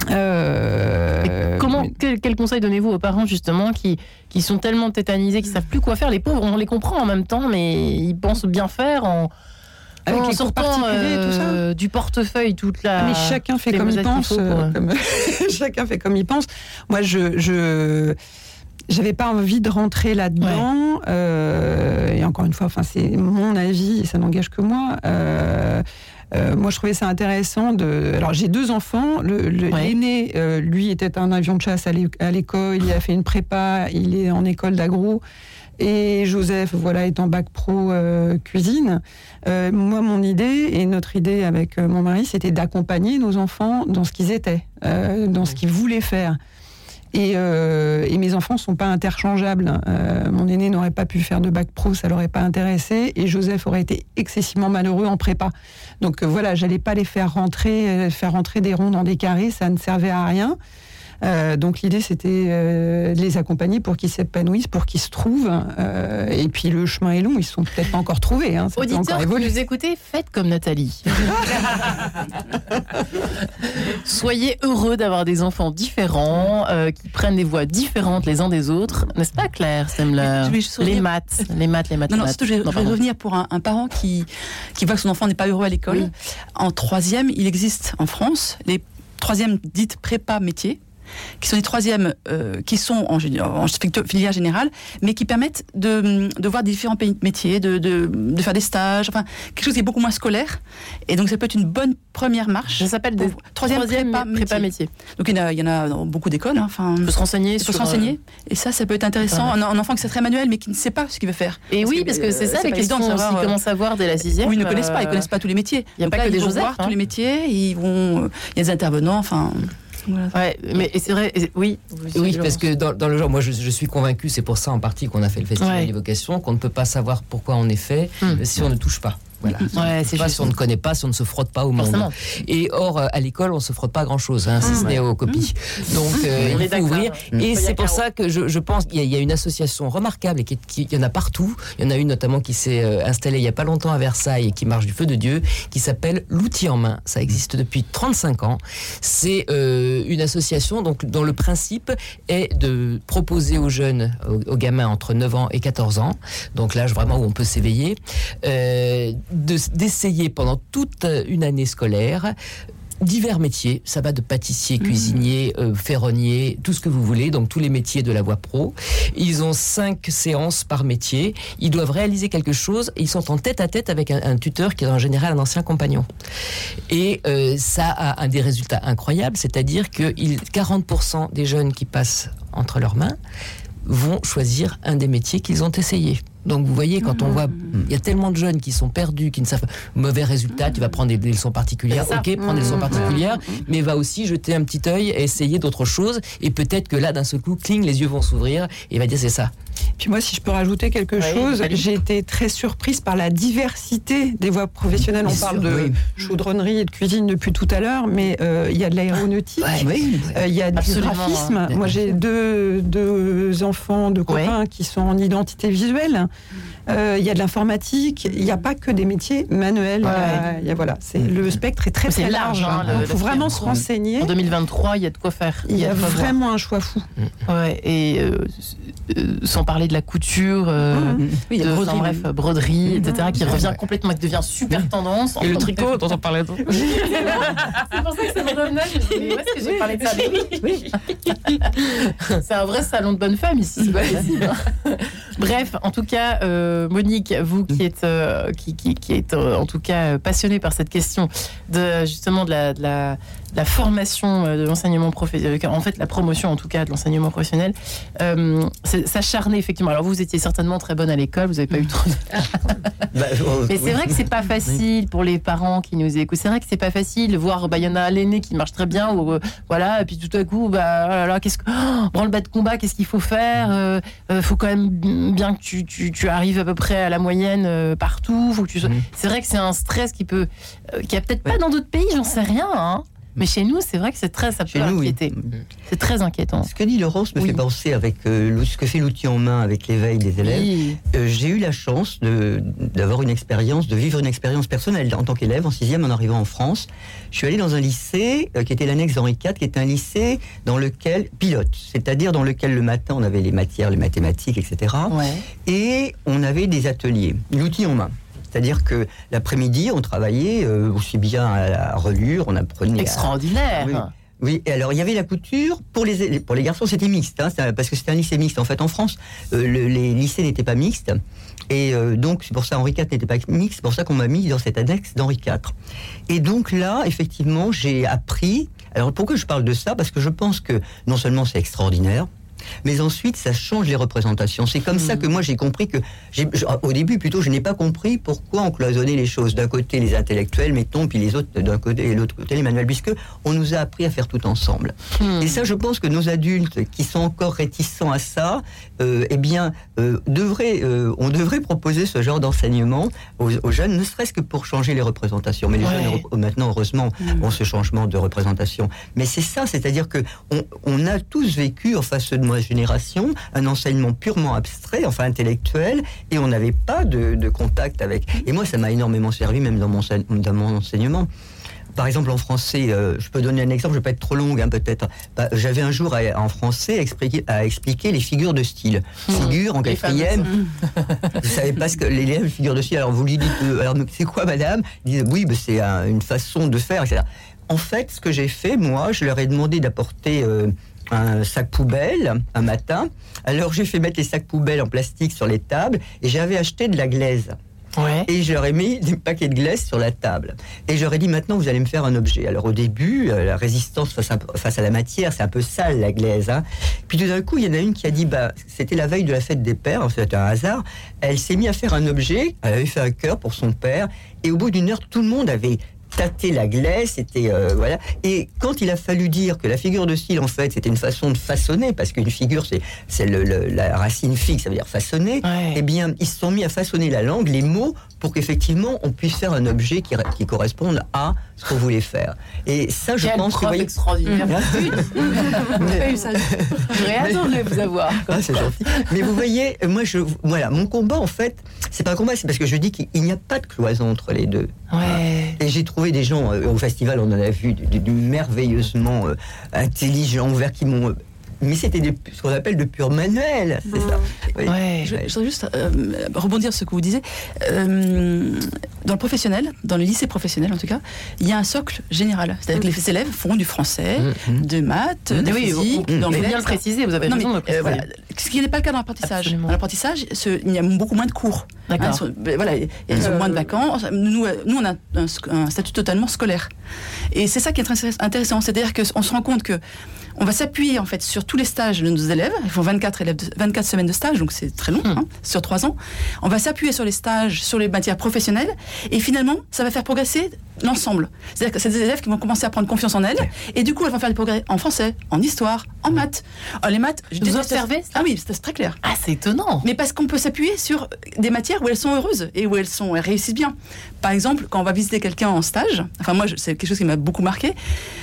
Euh, Comment, quel, quel conseil donnez-vous aux parents justement qui, qui sont tellement tétanisés qu'ils savent plus quoi faire? Les pauvres, on les comprend en même temps, mais ils pensent bien faire en, Avec en les sortant particuliers et tout ça euh, du portefeuille toute la. Mais chacun fait comme il pense. faut, euh, comme- chacun fait comme il pense. Moi, je. je j'avais pas envie de rentrer là-dedans. euh, et encore une fois, enfin, c'est mon avis et ça n'engage que moi. Euh, euh, moi, je trouvais ça intéressant de. Alors, j'ai deux enfants. Le, le- Ouais. L'aîné, euh, lui, était un avion de chasse à l'é- à l'école. Il a fait une prépa. Il est en école d'agro. Et Joseph, voilà, est en bac pro euh, cuisine. Euh, moi, mon idée et notre idée avec mon mari, c'était d'accompagner nos enfants dans ce qu'ils étaient, euh, dans ce qu'ils voulaient faire. Et, euh, et mes enfants sont pas interchangeables. Euh, mon aîné n'aurait pas pu faire de bac pro, ça l'aurait pas intéressé, et Joseph aurait été excessivement malheureux en prépa. Donc euh, voilà, j'allais pas les faire rentrer, euh, faire rentrer des ronds dans des carrés, ça ne servait à rien. Euh, donc l'idée c'était euh, de les accompagner pour qu'ils s'épanouissent, pour qu'ils se trouvent. Euh, et puis le chemin est long, ils sont peut-être pas encore trouvés. Hein, Auditeurs évoluer. nous écoutez, faites comme Nathalie. Soyez heureux d'avoir des enfants différents, euh, qui prennent des voies différentes les uns des autres. N'est-ce pas, Claire Semler? Les maths, les maths, les maths. Non, non, maths. surtout, je vais, je vais pardon. revenir pour un, un parent qui, qui voit que son enfant n'est pas heureux à l'école. Oui. En troisième, il existe en France les troisièmes dites prépa métiers qui sont des troisièmes euh, qui sont en, filière générale, mais qui permettent de, de voir différents pays- métiers, de, de, de faire des stages, enfin quelque chose qui est beaucoup moins scolaire. Et donc ça peut être une bonne première marche. Ça s'appelle des troisième, troisième prépa, prépa métier. Donc il y en a, il y en a dans beaucoup d'écoles. hein, Enfin, Il faut se renseigner faut se renseigner. Et ça, ça peut être intéressant. Un, un enfant qui sait très manuel, mais qui ne sait pas ce qu'il veut faire. Et Parce oui, que, parce que euh, c'est ça c'est les questions. euh, commencent à voir dès la sixième. Oui, ils ne connaissent pas, ils euh, connaissent pas tous les métiers. il y a Donc pas là, que ils des vont Joseph, voir hein. tous les métiers, ils vont, euh, il y a des intervenants, enfin. Voilà. Ouais, mais c'est vrai. Oui. Oui, parce que dans, dans le genre, moi je, je suis convaincu, c'est pour ça en partie qu'on a fait le festival Ouais. vocations, qu'on ne peut pas savoir pourquoi on est fait Hmm. si on ne touche pas. Voilà. Ouais, c'est pas si on ne connaît pas, si on ne se frotte pas au monde. Forcément. Et or, euh, à l'école, on se frotte pas grand chose, hein, si ce n'est aux copies. Donc, euh, On est il faut ouvrir. Mm. Et c'est pour ça que je, je pense qu'il y, a- il y a une association remarquable et qui, qui- il y en a partout. Il y en a une notamment qui s'est euh, installée il y a pas longtemps à Versailles et qui marche du feu de Dieu, qui s'appelle l'outil en main. Ça existe depuis 35 ans. C'est euh, une association donc dont le principe est de proposer aux jeunes, aux, aux gamins entre 9 ans et 14 ans, donc l'âge vraiment où on peut s'éveiller, euh, de- d'essayer pendant toute une année scolaire divers métiers. Ça va de pâtissier, cuisinier, euh, ferronnier, tout ce que vous voulez, donc tous les métiers de la voie pro. Ils ont cinq séances par métier. Ils doivent réaliser quelque chose. Ils sont en tête à tête avec un, un tuteur qui est en général un ancien compagnon. Et euh, ça a un des résultats incroyables, c'est-à-dire que il- 40% des jeunes qui passent entre leurs mains vont choisir un des métiers qu'ils ont essayé. Donc vous voyez, quand on voit, il y a tellement de jeunes qui sont perdus, qui ne savent mauvais résultat, tu vas prendre des, des leçons particulières, ok, prends des leçons particulières, mais va aussi jeter un petit œil et essayer d'autres choses, et peut-être que là, d'un seul coup, cling, les yeux vont s'ouvrir, et il va dire c'est ça. Puis moi, si je peux rajouter quelque Oui, chose, j'ai été très surprise par la diversité des voies professionnelles. On parle sûr, de oui. chaudronnerie et de cuisine depuis tout à l'heure, mais euh, il y a de l'aéronautique. Euh, Il y a du graphisme. hein. Moi, j'ai deux, deux enfants de copains qui sont en identité visuelle. Euh, Il y a de l'informatique. Il n'y a pas que des métiers manuels. Il y a- il y a- voilà, c'est le spectre est très très large, large. hein, le- Il le faut vraiment se renseigner. En 2023, il y a de quoi faire. Il y a de vraiment un choix fou. Ouais, et euh, euh, sans parler de la couture, euh, Oui, il y a de, enfin, broderie, bref, broderie, etc., qui revient complètement, qui devient super tendance. Et le tricot dont on parlait. C'est pour ça que ça me revenait. Je me dis, mais où est-ce que j'ai parlé de ça Mais oui. C'est un vrai salon de bonne femme ici, possible. Bref, en tout cas, euh, Monique, vous qui êtes, euh, qui, euh, en tout cas euh, passionnée par cette question de justement de la, la formation euh, de l'enseignement professionnel, en fait la promotion en tout cas de l'enseignement professionnel, euh, s'acharner effectivement. Alors vous étiez certainement très bonne à l'école, vous n'avez pas eu trop. de- Bah, euh, Mais c'est vrai que c'est pas facile pour les parents qui nous écoutent. C'est vrai que c'est pas facile de voir, bah, il y en a l'aîné qui marche très bien, ou euh, voilà, et puis tout à coup, bah, oh là là, qu'est-ce que, oh, branle-bas de combat, qu'est-ce qu'il faut faire Euh, euh, Faut quand même bien que tu, tu, tu arrives à peu près à la moyenne euh, partout. Faut que tu sois- Mhm. C'est vrai que c'est un stress qui peut, euh, qui a peut-être pas dans d'autres pays, j'en sais rien. hein. Mais chez nous, c'est vrai que c'est très, ça peut Chez nous, oui. inquiéter. C'est très inquiétant. Ce que dit Laurence me Oui. fait penser avec euh, ce que fait l'outil en main avec l'éveil des élèves. Oui. Euh, j'ai eu la chance d'avoir une expérience, de vivre une expérience personnelle en tant qu'élève en sixième en arrivant en France. Je suis allé dans un lycée euh, qui était l'annexe Henri IV, qui était un lycée dans lequel pilote, c'est-à-dire dans lequel le matin on avait les matières, les mathématiques, etc. Ouais. Et on avait des ateliers, l'outil en main. C'est-à-dire que l'après-midi, on travaillait euh, aussi bien à la relure, on apprenait à- Extraordinaire. oui. Oui, et alors il y avait la couture pour les pour les garçons c'était mixte hein, parce que c'était un lycée mixte en fait en France euh, le- les lycées n'étaient pas mixtes et euh, donc c'est pour ça Henri IV n'était pas mixte c'est pour ça qu'on m'a mis dans cette annexe d'Henri IV et donc là effectivement j'ai appris alors pourquoi je parle de ça? Parce que je pense que non seulement c'est extraordinaire mais ensuite, ça change les représentations. C'est comme ça que moi j'ai compris que, au début plutôt, je n'ai pas compris pourquoi on cloisonnait les choses. D'un côté les intellectuels, mettons, puis les autres d'un côté et l'autre côté les manuels, puisque on nous a appris à faire tout ensemble. Hmm. Et ça, je pense que nos adultes qui sont encore réticents à ça, euh, eh bien, euh, devraient, euh, on devrait proposer ce genre d'enseignement aux, aux jeunes, ne serait-ce que pour changer les représentations. Mais les Ouais. jeunes, maintenant, heureusement, ont ce changement de représentation. Mais c'est ça, c'est-à-dire que on, on a tous vécu, enfin ceux de ma génération, un enseignement purement abstrait, enfin intellectuel, et on n'avait pas de, de contact avec. Et moi, ça m'a énormément servi, même dans mon, dans mon enseignement. Par exemple, en français, euh, je peux donner un exemple, je vais pas être trop longue, hein, peut-être. Bah, J'avais un jour à- en français à expliquer, à expliquer les figures de style. Figure en Les quatrième, vous savez pas ce que l'élève figure de style. Alors vous lui dites, euh, alors c'est quoi, madame? Ils disent oui, c'est un- une façon de faire, etc. En fait, ce que j'ai fait, moi, je leur ai demandé d'apporter euh, un sac poubelle un matin. Alors j'ai fait mettre les sacs poubelles en plastique sur les tables et j'avais acheté de la glaise. Ouais. Et je leur ai mis des paquets de glaise sur la table. Et ai dit maintenant vous allez me faire un objet. Alors au début, euh, la résistance face à, face à la matière, c'est un peu sale la glaise. Hein. Puis tout d'un coup, il y en a une qui a dit bah c'était la veille de la fête des pères, hein, c'était un hasard. Elle s'est mise à faire un objet. Elle avait fait un cœur pour son père. Et au bout d'une heure, tout le monde avait tâté la glaise, c'était euh, voilà. Et quand il a fallu dire que la figure de style, en fait, c'était une façon de façonner, parce qu'une figure, c'est c'est le- le- la racine fixe, ça veut dire façonner. Ouais. Eh bien, ils se sont mis à façonner la langue, les mots, pour qu'effectivement, on puisse faire un objet qui, qui corresponde à ce qu'on voulait faire. Et ça, je Quel pense que... voyez- extraordinaire. J'ai pas eu ça. J'aurais vous avoir. Ah, c'est gentil. Mais vous voyez, moi, je, voilà, mon combat, en fait, c'est pas un combat, c'est parce que je dis qu'il n'y a pas de cloison entre les deux. Ouais. Et j'ai trouvé des gens euh, au festival, on en a vu, du, du merveilleusement euh, intelligents, ouverts, qui m'ont. Mais c'était ce qu'on appelle de pur manuel, c'est ça. Oui. Ouais. Je, je voudrais juste euh, rebondir sur ce que vous disiez. Euh, dans le professionnel, dans le lycée professionnel en tout cas, il y a un socle général. C'est-à-dire que les élèves font du français, de maths, de Mm. Oui, physique, on- on- d'anglais, faut bien le etc. préciser, vous avez Non, raison mais, de le préciser. euh, voilà. Ce qui n'est pas le cas dans l'apprentissage. Dans l'apprentissage, il y a beaucoup moins de cours. D'accord. Hein, ben, voilà, il y a Euh, moins de vacances. Nous, nous on a un, un statut totalement scolaire. Et c'est ça qui est très intéressant. C'est-à-dire qu'on se rend compte que on va s'appuyer en fait sur tous les stages de nos élèves. Ils font 24, élèves de- 24 semaines de stage, donc c'est très long, Hmm. hein, sur trois ans. On va s'appuyer sur les stages, sur les matières professionnelles, et finalement, ça va faire progresser l'ensemble. C'est-à-dire que c'est des élèves qui vont commencer à prendre confiance en elles, et du coup, elles vont faire des progrès en français, en histoire, en maths. Alors, les maths, je Vous observez ça Ah oui, c'est très clair. Ah, c'est étonnant. Mais parce qu'on peut s'appuyer sur des matières où elles sont heureuses et où elles sont elles réussissent bien. Par exemple, quand on va visiter quelqu'un en stage, enfin moi c'est quelque chose qui m'a beaucoup marqué.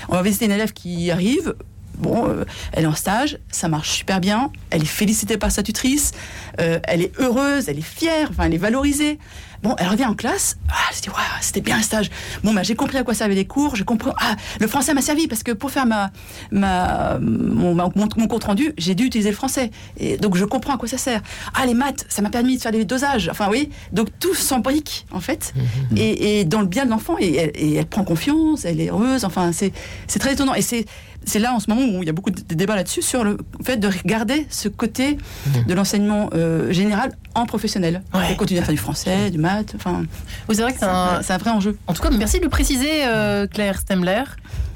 On va visiter une élève qui arrive. Bon, euh, elle est en stage, ça marche super bien. Elle est félicitée par sa tutrice. euh, elle est heureuse, elle est fière, enfin elle est valorisée. Bon, elle revient en classe. Ah, elle se dit, Waouh, c'était bien un stage. Bon, bah, j'ai compris à quoi servaient les cours. Je comprends. Ah, le français m'a servi parce que pour faire ma, ma, mon, mon- mon compte rendu, j'ai dû utiliser le français. Et donc, je comprends à quoi ça sert. Ah, les maths, ça m'a permis de faire des dosages. Enfin, oui. Donc, tout s'embrique, en fait. Et, et dans le bien de l'enfant. Et, elle- et elle prend confiance, elle est heureuse. Enfin, c'est c'est très étonnant. Et c'est. C'est là en ce moment où il y a beaucoup de débats là-dessus sur le fait de regarder ce côté de l'enseignement euh, général en professionnel. Ouais. On continue à faire du français, du maths. Enfin, Oui, c'est vrai que c'est un, c'est un vrai enjeu. En tout cas, merci de le préciser, euh, Claire Stemler,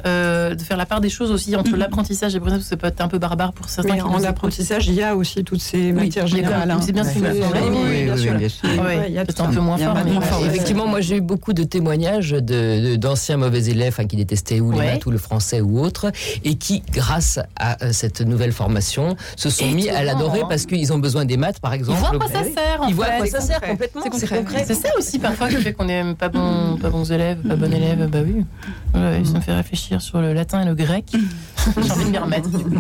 euh, de faire la part des choses aussi entre Mhm. l'apprentissage et le ça peut être un peu barbare pour certains. Oui, qui en apprentissage, il y a aussi toutes ces matières a quand générales. hein. c'est bien ce qui m'a Oui, oui, oui, bien oui, sûr. un peu moins fort. oui. Effectivement, moi j'ai eu beaucoup de témoignages d'anciens mauvais élèves hein, qui détestaient ou les maths ou le français ou autre, et qui, grâce à euh, cette nouvelle formation, se sont mis à l'adorer hein. parce qu'ils ont besoin des maths, par Ils exemple. voient à quoi ça sert, en Ils voient à fait. quoi C'est ça sert complètement. C'est concret. ça aussi parfois qui fait qu'on est pas bon, pas bons élèves, pas bon élève. Bah oui. Ça me fait réfléchir sur le latin et le grec. J'ai envie de m'y remettre. du coup.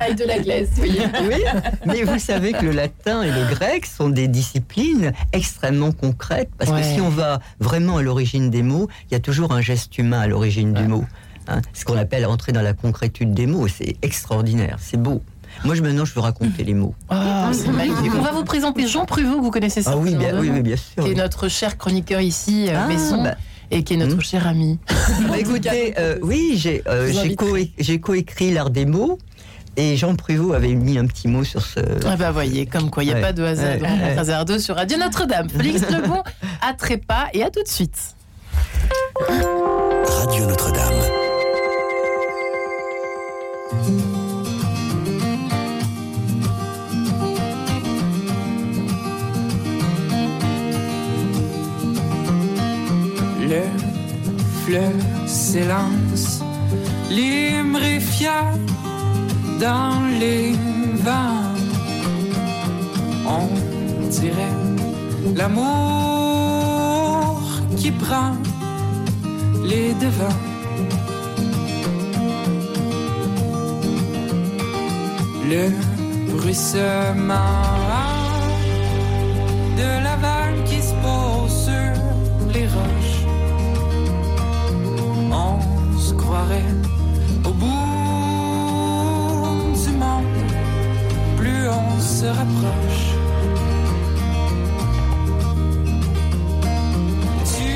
Avec de la glace, voyez. Oui, mais vous savez que le latin et le grec sont des disciplines extrêmement concrètes, parce Ouais. que si on va vraiment à l'origine des mots, il y a toujours un geste humain à l'origine du mot. hein. ce qu'on appelle entrer dans la concrétude des mots, c'est extraordinaire, c'est beau. Moi, je, maintenant, je veux raconter les mots. Magnifique. On va vous présenter Jean Pruvot, vous connaissez ça. Ah oui, bien, oui, oui, bien sûr. Qui est notre cher chroniqueur ici, euh, Ah, Besson, bah. Et qui est notre Hmm. cher ami. Bah, écoutez, euh, oui, j'ai euh, inviterai. co- coécrit l'art des mots, et Jean Pruvot avait mis un petit mot sur ce... Ah bah voyez, comme quoi, il n'y a Ouais. pas de hasard, ouais. hasardeux sur Radio Notre-Dame. Félix Lebon à Trépas et à tout de suite. Radio Notre-Dame. Fleuve s'élance, fier dans les vents. On dirait l'amour qui prend les devants. Le bruissement de la vague au bout du monde, plus on se rapproche. Tu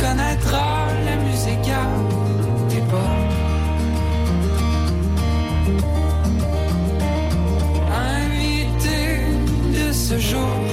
connaîtras la musique à tes pas. Invité de ce jour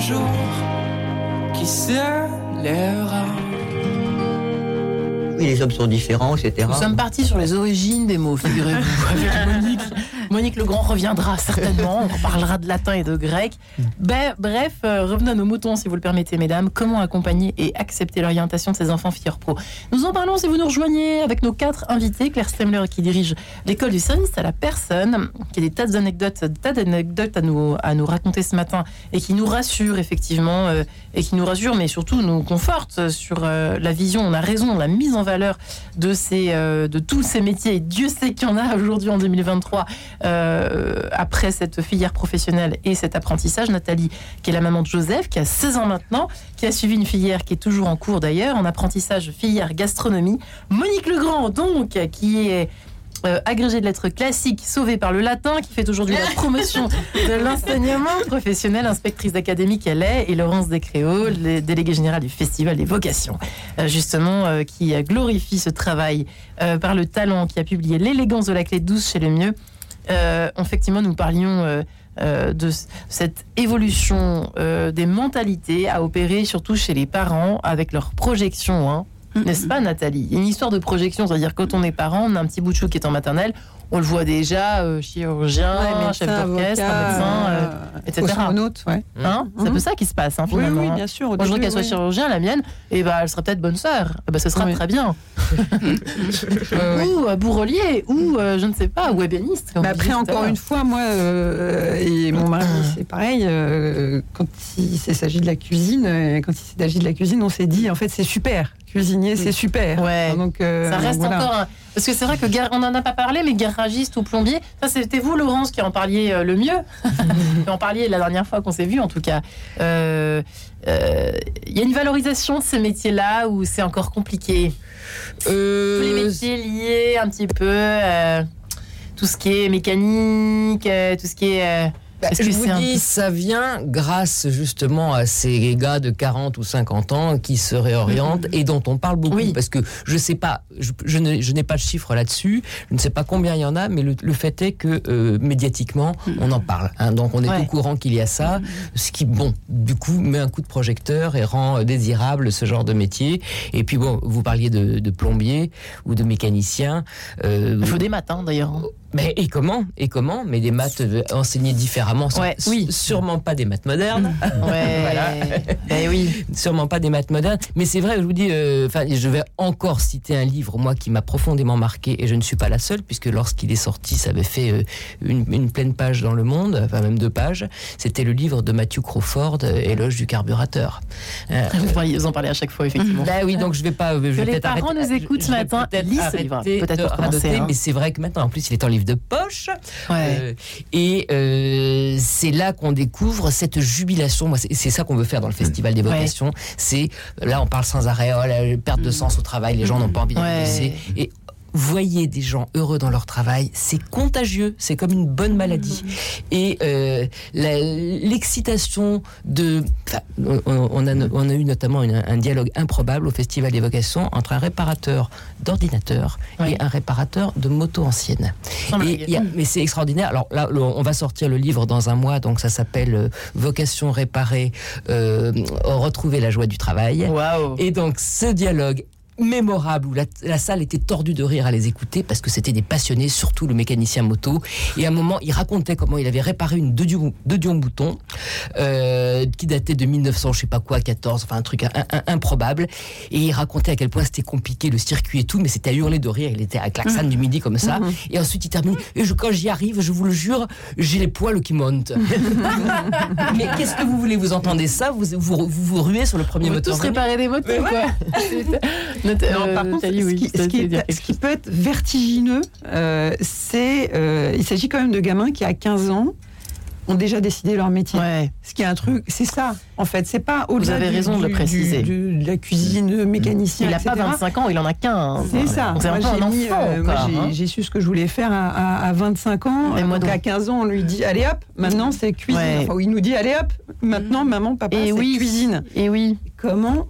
jour qui se lèvera. Oui, les hommes sont différents, etc. Nous sommes partis sur les origines des mots, figurez-vous, avec Monique. Monique Legrand reviendra certainement. On parlera de latin et de grec. Ben, bref, euh, revenons à nos moutons, si vous le permettez, mesdames. Comment accompagner et accepter l'orientation de ces enfants filles pro Nous en parlons si vous nous rejoignez avec nos quatre invités. Claire Stemler, qui dirige l'école du service à la personne, qui a des tas d'anecdotes, tas d'anecdotes à nous, à nous raconter ce matin et qui nous rassure, effectivement, euh, et qui nous rassure, mais surtout nous conforte sur euh, la vision. On a raison, la mise en valeur de, ces, de tous ces métiers. Et Dieu sait qu'il y en a aujourd'hui en 2023 euh, après cette filière professionnelle et cet apprentissage. Nathalie, qui est la maman de Joseph, qui a 16 ans maintenant, qui a suivi une filière qui est toujours en cours d'ailleurs, en apprentissage filière gastronomie. Monique Legrand, donc, qui est euh, agrégée de lettres classiques, sauvée par le latin, qui fait aujourd'hui la promotion de l'enseignement professionnel, inspectrice d'académie qu'elle est, et Laurence Descréaux, déléguée générale du Festival des vocations, euh, justement, euh, qui glorifie ce travail par le talent, qui a publié L'élégance de la clé douce chez le mieux. Euh, effectivement, nous parlions euh, euh, de cette évolution des mentalités à opérer surtout chez les parents avec leurs projections. hein. N'est-ce pas, Nathalie? Il y a Une histoire de projection, c'est-à-dire quand on est parent, on a un petit bout de chou qui est en maternelle, on le voit déjà, euh, chirurgien, Ouais, chef d'orchestre, médecin, euh, euh, etc. cosmonaute, ouais. Hein C'est un peu ça qui se passe, hein, Oui, finalement. oui, hein. bien sûr, au Moi, je début, qu'elle soit chirurgien, la mienne, et bah, elle serait peut-être bonne sœur. Eh ben, ce sera Oui. très bien. Ou bourrelier, ou je ne sais pas, ou ébéniste. Mais vous après, encore une fois, moi et mon mari, c'est pareil. quand il s'agit de la cuisine, quand il s'agit de la cuisine, on s'est dit, en fait, c'est super. Cuisinier, c'est super. Ouais. Donc, euh, Ça reste voilà. encore un... Parce que c'est vrai que gar- on n'en a pas parlé, mais garagiste ou plombier, ça c'était vous, Laurence, qui en parliez euh, le mieux. en parliez la dernière fois qu'on s'est vu, en tout cas. Euh, euh, Il y a une valorisation de ces métiers-là où c'est encore compliqué? Tous les métiers liés un petit peu, tout ce qui est mécanique, tout ce qui est. Bah, je que vous dis, ça vient grâce justement à ces gars de 40 ou 50 ans qui se réorientent et dont on parle beaucoup. Parce que je sais pas, je, n'ai pas de chiffre là-dessus, je ne sais pas combien il y en a, mais le, le fait est que euh, médiatiquement, on en parle. hein. donc on est Ouais. au courant qu'il y a ça, ce qui, bon, du coup, met un coup de projecteur et rend euh, désirable ce genre de métier. Et puis bon, vous parliez de, de plombier ou de mécanicien. euh, Il faut des hein, d'ailleurs. Mais et comment? Et comment? Mais des maths euh, enseignées différemment. Ouais, oui. Sûrement pas des maths modernes. Ouais. voilà. Ben oui. Sûrement pas des maths modernes. Mais c'est vrai, je vous dis, euh, enfin, je vais encore citer un livre, moi, qui m'a profondément marqué, et je ne suis pas la seule, puisque lorsqu'il est sorti, ça avait fait euh, une, une pleine page dans le monde, enfin même deux pages. C'était le livre de Matthew Crawford, Éloge du carburateur. Euh, Vous en parlez à chaque fois, effectivement. bah oui, donc je vais pas. Je vais les peut-être parents arrêter- nous écoutent ce matin, peut-être peut-être radoter, hein. Mais c'est vrai que maintenant, en plus, il est en livre de poche. Ouais. Euh, et euh, c'est là qu'on découvre cette jubilation. Moi, c'est c'est ça qu'on veut faire dans le Festival des Ouais. vocations. C'est là, on parle sans arrêt, oh, la perte de sens au travail. Les gens n'ont pas envie d'aller Ouais. Et voyez des gens heureux dans leur travail, c'est contagieux, c'est comme une bonne maladie. Et euh, l'excitation de... on, on a, on a eu notamment une- un dialogue improbable au Festival des vocations entre un réparateur d'ordinateur et un réparateur de moto ancienne. Et il y a- mais c'est extraordinaire. Alors là, on va sortir le livre dans un mois, donc ça s'appelle euh, Vocation réparée, euh, retrouver la joie du travail. Et donc ce dialogue mémorable où la, la salle était tordue de rire à les écouter parce que c'était des passionnés, surtout le mécanicien moto. Et à un moment, il racontait comment il avait réparé une Dion, deux Dion bouton euh, qui datait de 1900, je sais pas quoi, 14, enfin un truc un- un- improbable. Et il racontait à quel point c'était compliqué le circuit et tout, mais c'était à hurler de rire. Il était à klaxon du midi comme ça. Mhm. Et ensuite, il termine. Et je, quand j'y arrive, je vous le jure, j'ai les poils qui montent. mais qu'est-ce que vous voulez? Vous entendez ça? Vous vous, vous vous ruez sur le premier veut moteur tous réparer des motos, Mais Non, euh, par contre, ce, qui, ça, ce qui c'est est- dire ce qui peut être vertigineux, euh, c'est. euh, il s'agit quand même de gamins qui, à 15 ans, ont déjà décidé leur métier. Ce qui est un truc, c'est ça, en fait. C'est pas au-delà avez du- raison de le préciser. du- de la cuisine, mécanicien. Il n'a pas etc.. 25 ans, il en a 15. C'est ça. Moi, j'ai euh, hein. su ce que je voulais faire à, à- à 25 ans. Et moi donc, donc. à 15 ans, on lui dit allez hop, maintenant c'est cuisine. Ouais. Enfin, il nous dit allez hop, maintenant maman, papa, c'est oui. cuisine. Et oui. Comment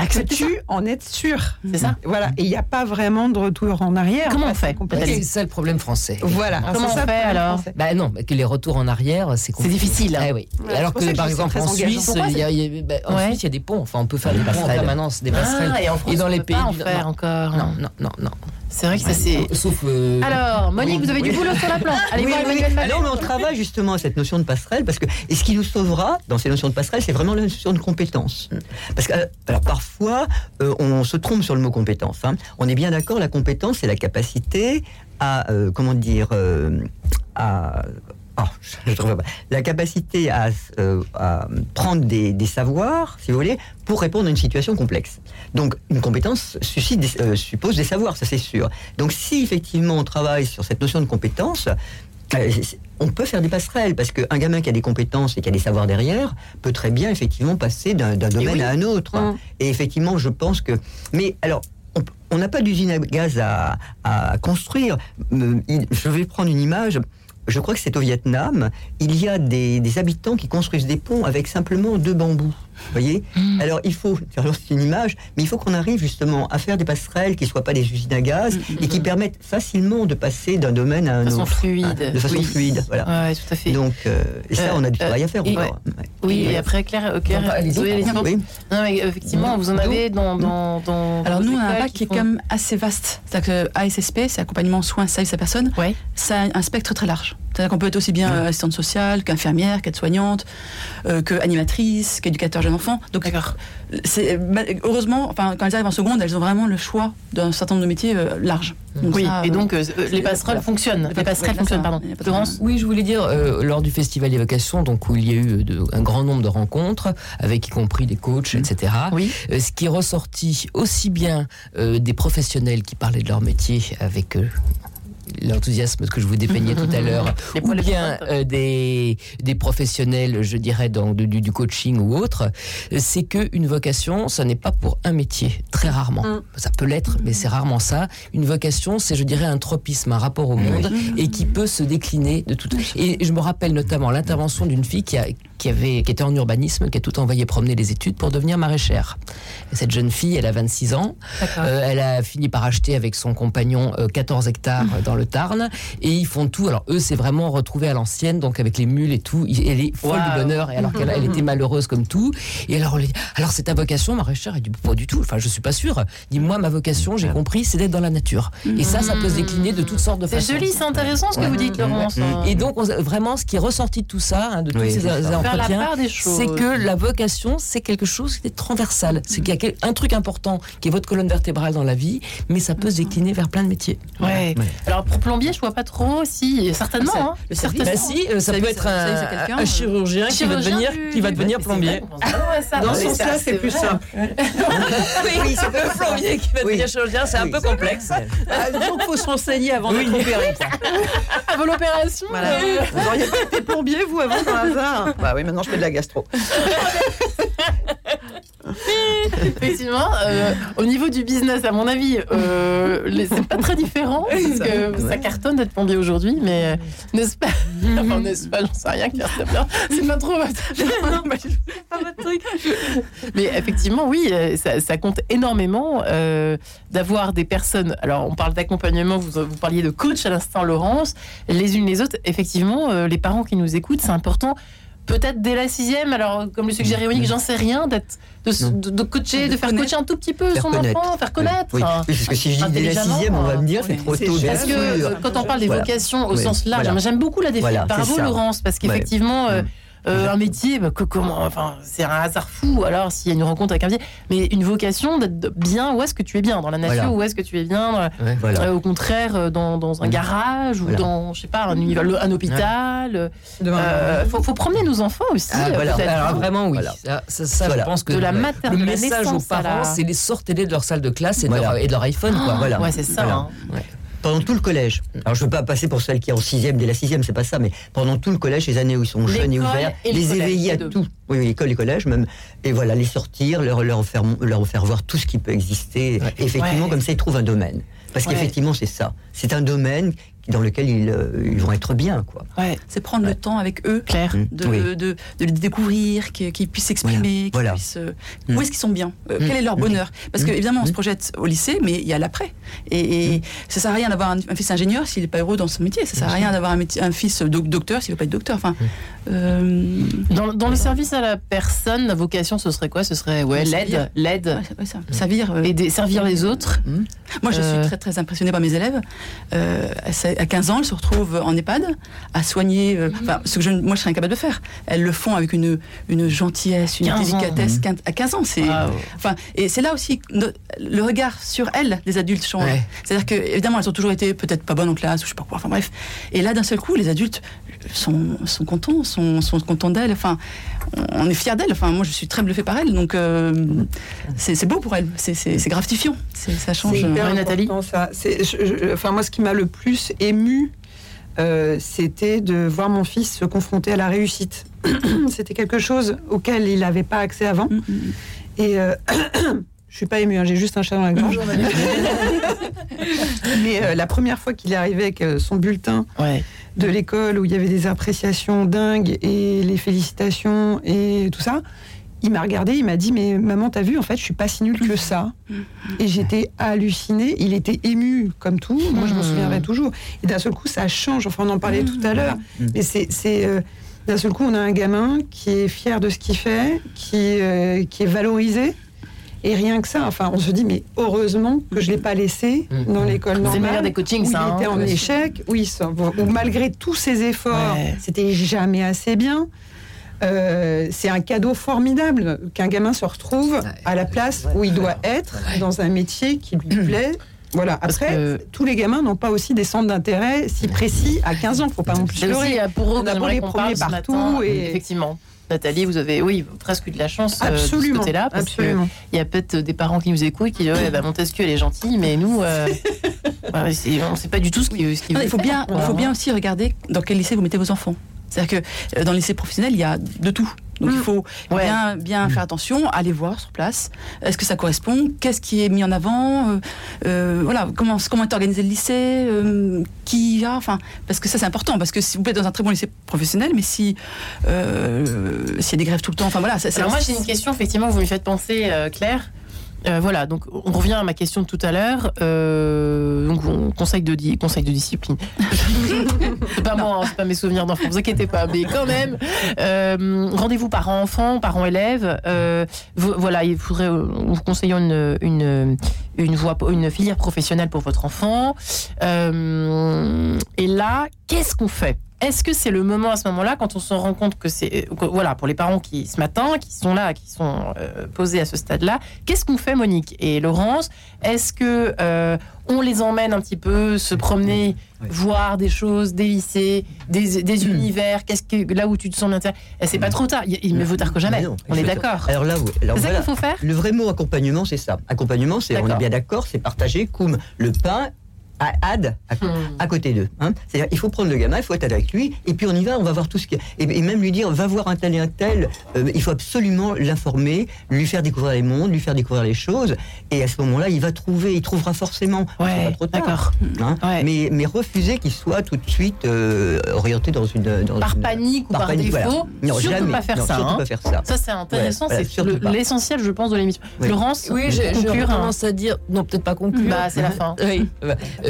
Accepter tu en être sûr C'est ça. Voilà. Et il n'y a pas vraiment de retour en arrière. Comment En on fait. C'est ça le problème français. Voilà. Comment C'est ça on fait alors. Bah non, que les retours en arrière, c'est compliqué. difficile, hein. Eh oui. Ouais, Alors c'est que par exemple en. Suisse, il y a- il y a- en Ouais. Suisse, il y a des ponts. Enfin, on peut faire des ponts en passerelles. permanence, des passerelles. Ah, et en France, dans on les peut pays pas en du- faire non. encore. Non, non, non, non. C'est vrai que ça c'est. Sauf. euh, Alors, Monique, Oui, vous avez du boulot sur la planche. Allez Oui, voir oui. Emmanuel. Non, mais on travaille justement à cette notion de passerelle parce que et ce qui nous sauvera dans ces notions de passerelle, c'est vraiment la notion de compétence. Parce que euh, alors parfois euh, on se trompe sur le mot compétence. hein. On est bien d'accord, la compétence c'est la capacité à euh, comment dire euh, à oh, je trouve pas. la capacité à, euh, à prendre des, des savoirs, si vous voulez, pour répondre à une situation complexe. Donc, une compétence suscite des- euh, suppose des savoirs, ça c'est sûr. Donc, si effectivement on travaille sur cette notion de compétence, euh, on peut faire des passerelles parce qu'un gamin qui a des compétences et qui a des savoirs derrière peut très bien effectivement passer d'un domaine oui. à un autre. Mm. Et effectivement, je pense que. Mais alors. on- n'a pas d'usine à gaz à, à construire. Je vais prendre une image. Je crois que c'est au Vietnam. Il y a des, habitants qui construisent des ponts avec simplement deux bambous. Vous voyez Mm. Alors il faut, alors, c'est une image, mais il faut qu'on arrive justement à faire des passerelles qui ne soient pas des usines à gaz et qui permettent facilement de passer d'un domaine à un Mm, De façon autre. fluide. De façon Oui. fluide, voilà. Ouais, tout à fait. Donc, euh, et ça, Euh, on a du euh, travail à faire et- encore. Ouais. Oui, et après, Claire, euh, Claire Non, allez-y. oui. Non, mais effectivement, vous en avez dans. dans, dans Alors nous, on a un bac qui est font- quand même assez vaste. C'est-à-dire que ASSP, c'est accompagnement, soins, service à personne. Ouais. Ça a un spectre très large. C'est-à-dire qu'on peut être aussi bien euh, assistante sociale qu'infirmière, qu'aide-soignante, euh, qu'animatrice, qu'éducateur jeune enfant. Donc, c'est ma- heureusement, enfin, quand elles arrivent en seconde, elles ont vraiment le choix d'un certain nombre de métiers euh, larges. Donc Oui, ça, et donc euh, les passerelles fonctionnent. Les Les passerelles fonctionnent, pardon. Oui, je voulais dire, euh, lors du Festival des vocations, donc, où il y a eu de- un grand nombre de rencontres, avec y compris des coachs, etc., Oui. euh, ce qui est ressorti aussi bien euh, des professionnels qui parlaient de leur métier avec euh, l'enthousiasme que je vous dépeignais tout à l'heure, ou bien euh, des, des professionnels, je dirais, dans, du, du coaching ou autre, euh, c'est que une vocation, ça n'est pas pour un métier, très rarement. Mm. Ça peut l'être, mais c'est rarement ça. Une vocation, c'est, je dirais, un tropisme, un rapport au monde, et qui peut se décliner de tout. Et je me rappelle notamment l'intervention d'une fille qui, a, qui, avait, qui était en urbanisme, qui a tout envoyé promener les études pour devenir maraîchère. Et cette jeune fille, elle a 26 ans. Euh, elle a fini par acheter avec son compagnon euh, 14 hectares euh, dans le Tarn et ils font tout. Alors eux, c'est vraiment retrouvé à l'ancienne, donc avec les mules et tout. Elle est folle du bonheur et alors qu'elle elle était malheureuse comme tout. Et alors, on lui dit, alors c'est ta vocation, maraîchère Elle dit pas du tout. Enfin, je suis pas sûre. Dis moi, ma vocation, j'ai compris, c'est d'être dans la nature. Et ça, ça peut se décliner de toutes sortes de C'est façons. joli, c'est intéressant ce que Ouais. vous dites, Laurence. Et donc, on- vraiment, ce qui est ressorti de tout ça, hein, de tous Oui, ces c'est Faire c'est que la vocation, c'est quelque chose qui est transversal. C'est qu'il y a un truc important qui est votre colonne vertébrale dans la vie, mais ça peut se décliner vers plein de métiers. Ouais. Ouais. Alors pour plombier, je vois pas trop. Si, certainement. Ah, hein. le service. Certainement. Bah si, euh, ça peut être un, chirurgien, qui va devenir, du- qui va du- devenir Mais c'est plombier. vrai, ça. Dans ce ça, sens-là, c'est plus vrai. simple. Oui, c'est le plombier qui va devenir chirurgien, c'est un peu complexe. Ah, donc, faut se renseigner avant d'être opéré. Avant l'opération. Vous auriez pas été plombier, vous, avant, par hasard Bah oui, maintenant, je fais de la gastro. Effectivement, euh, au niveau du business, à mon avis, euh, les- c'est pas très différent parce que ça cartonne d'être plombier aujourd'hui, mais euh, n'est-ce pas? Enfin, n'est-ce pas? J'en sais rien, Claire, c'est bien. C'est pas trop votre... truc. Mais effectivement, oui, euh, ça, ça compte énormément euh, d'avoir des personnes. Alors, on parle d'accompagnement, vous, vous parliez de coach à l'instant, Laurence, les unes les autres. Effectivement, euh, les parents qui nous écoutent, c'est important. Peut-être dès la sixième, alors comme le suggère Véronique, j'en sais rien, d'être de, Non. de, de coacher, de, De faire connaître. coacher un tout petit peu Faire son connaître. enfant, faire connaître. Oui, parce que si je dis dès la sixième, on va me dire c'est oui, trop c'est tôt, Parce que euh, quand on parle des Voilà. vocations au Oui, sens large, j'aime beaucoup la définition. Voilà, c'est Bravo ça. Laurence, parce qu'effectivement, euh, euh, un métier, bah, que, comment, enfin, c'est un hasard fou. Alors s'il y a une rencontre avec un métier, mais une vocation d'être bien, où est-ce que tu es bien dans la nature, Voilà. où est-ce que tu es bien, Voilà. euh, au contraire, euh, dans, dans un Mm. garage ou dans, je sais pas, un, hôpital. euh, Demain, faut, faut promener nos enfants aussi. Ah, euh. Alors vraiment oui, Voilà. ça, ça, ça, Voilà. je pense que de la le message aux parents, la- c'est les sortez-les de leur salle de classe et, de, leur, et de leur iPhone. Quoi. Voilà. Ouais, c'est ça. Voilà. hein. Pendant tout le collège. Alors je veux pas passer pour celle qui est en sixième dès la sixième, c'est pas ça, mais pendant tout le collège, les années où ils sont jeunes et ouverts, et les éveiller à tout. Oui, oui, école et collège même. Et voilà, les sortir, leur, leur, faire, leur faire voir tout ce qui peut exister. Et effectivement, Ouais. comme ça, ils trouvent un domaine. Parce Ouais. qu'effectivement, c'est ça. C'est un domaine dans lequel ils, euh, ils vont être bien, quoi. Ouais, C'est prendre le temps avec eux clair. Mm. de, Oui. de, de les découvrir, qu'ils puissent s'exprimer, qu'ils Voilà. puissent. euh, Mm. Où est-ce qu'ils sont bien Euh, Mm. Quel est leur bonheur? Parce que Mm. évidemment, on se projette au lycée, mais il y a l'après. Et, et ça sert à rien d'avoir un, un fils ingénieur s'il n'est pas heureux dans son métier. Ça sert à rien d'avoir un, un fils doc- docteur s'il ne veut pas être docteur. Enfin, euh, Dans, dans le service à la personne, la vocation, ce serait quoi? Ce serait ouais, l'aide, l'aide, ouais, ouais, ça, servir. euh, aider, servir les autres. Moi, je Euh, suis très très impressionnée par mes élèves. Euh, à 15 ans, elles se retrouvent en EHPAD à soigner. euh, Enfin, ce que je, moi, je serais incapable de faire. Elles le font avec une, une gentillesse, une 15 ans. délicatesse. quin- À 15 ans, c'est. Enfin, et c'est là aussi le regard sur elles, les adultes change. Ouais. C'est-à-dire que évidemment, elles ont toujours été peut-être pas bonnes en classe ou je sais pas quoi. Enfin bref. Et là, d'un seul coup, les adultes sont, sont contents, sont, sont contents d'elles. Enfin, on est fiers d'elles. Enfin, moi, je suis très bluffée par elles. Donc, euh, c'est c'est beau pour elles. C'est- C'est c'est gratifiant. Ça change. C'est hyper Ouais, Nathalie important, ça. C'est- je- je- enfin, moi, ce qui m'a le plus ému, euh, c'était de voir mon fils se confronter à la réussite. c'était quelque chose auquel il n'avait pas accès avant. Mm, mm. Et euh, je suis pas émue, hein, j'ai juste un chat dans la gorge. Mais euh, la première fois qu'il est arrivé avec euh, son bulletin Ouais. de l'école où il y avait des appréciations dingues et les félicitations et tout ça, il m'a regardé, il m'a dit mais maman t'as vu en fait je suis pas si nulle que ça et j'étais hallucinée, il était ému comme tout, moi je m'en souviendrai toujours et d'un seul coup ça change, enfin on en parlait tout à l'heure, mais c'est euh, d'un seul coup on a un gamin qui est fier de ce qu'il fait, qui euh, qui est valorisé. Et rien que ça, enfin, on se dit, mais heureusement que je ne l'ai pas laissé dans l'école C'est le normale. meilleur des coachings, où ça, Il était hein. en échec, oui, où malgré tous ses efforts, Ouais. c'était jamais assez bien. Euh, c'est un cadeau formidable qu'un gamin se retrouve à la place où il doit être dans un métier qui lui plaît. Voilà. Après, que- tous les gamins n'ont pas aussi des centres d'intérêt si précis à 15 ans. Faut pas non plus se C'est aussi leurrer. euh, pour eux On a beau les premiers partout et- Effectivement. Nathalie, vous avez, oui, presque eu de la chance euh, de ce Absolument. côté-là, parce absolument. qu'il y a peut-être des parents qui nous écoutent et qui disent ouais, bah, Montesquieu, elle est gentille, mais nous, euh, on ne sait pas du tout ce qu'il Non, veut il faut faire, bien, quoi, il faut bien aussi regarder dans quel lycée vous mettez vos enfants. C'est-à-dire que euh, dans le lycée professionnel, il y a de tout. Donc il faut Ouais. bien, bien faire attention, aller voir sur place. Est-ce que ça correspond? Qu'est-ce qui est mis en avant? Euh, euh, Voilà, comment, comment est organisé le lycée? Euh, Qui y a Enfin, parce que ça c'est important. Parce que si vous êtes dans un très bon lycée professionnel, mais si euh, s'il y a des grèves tout le temps, enfin voilà. ça- Alors moi j'ai une question, effectivement, vous me faites penser, euh, Claire. Euh, voilà, donc on revient à ma question de tout à l'heure. Euh, donc on- conseil de conseil de discipline. c'est pas moi, hein, c'est pas mes souvenirs d'enfant. Vous inquiétez pas, mais quand même. euh, Rendez-vous parents-enfants, parents-élèves. Euh, vous- voilà, il faudrait euh, vous conseillons une une une voie, une filière professionnelle pour votre enfant. Euh, et là, qu'est-ce qu'on fait? Est-ce que c'est le moment à ce moment-là, quand on se rend compte que c'est, que, voilà, pour les parents qui ce matin, qui sont là, qui sont euh, posés à ce stade-là, qu'est-ce qu'on fait, Monique et Laurence? Est-ce que euh, on les emmène un petit peu se promener, voir des choses, des lycées, des, des univers? Qu'est-ce que là où tu te sens bien C'est pas trop tard. Il, mieux vaut tard que jamais. Non, on est d'accord. Alors là, oui. C'est ça qu'il faut faire? Le vrai mot accompagnement, c'est ça. Accompagnement, c'est on est bien d'accord, c'est partager, cum, le pain. À, ad, à, Hmm. à côté d'eux. Hein. C'est-à-dire, il faut prendre le gamin, il faut être avec lui, et puis on y va, on va voir tout ce qu'il y a. Et, et même lui dire, va voir un tel et un tel, euh, il faut absolument l'informer, lui faire découvrir les mondes, lui faire découvrir les choses, et à ce moment-là, il va trouver, il trouvera forcément. Ouais, trop tard, d'accord. hein. Ouais. Mais, mais refuser qu'il soit tout de suite euh, orienté dans une. Dans Par une- panique ou par, panique, défaut, voilà. Non, surtout jamais. pas faire Non, ça. surtout hein. pas faire ça. Ça c'est intéressant, Ouais, voilà, c'est l'essentiel, je pense, de l'émission. Oui. Florence, Oui, je, je conclure, hein. commence à dire, non peut-être pas conclure. Bah, c'est la fin. Oui,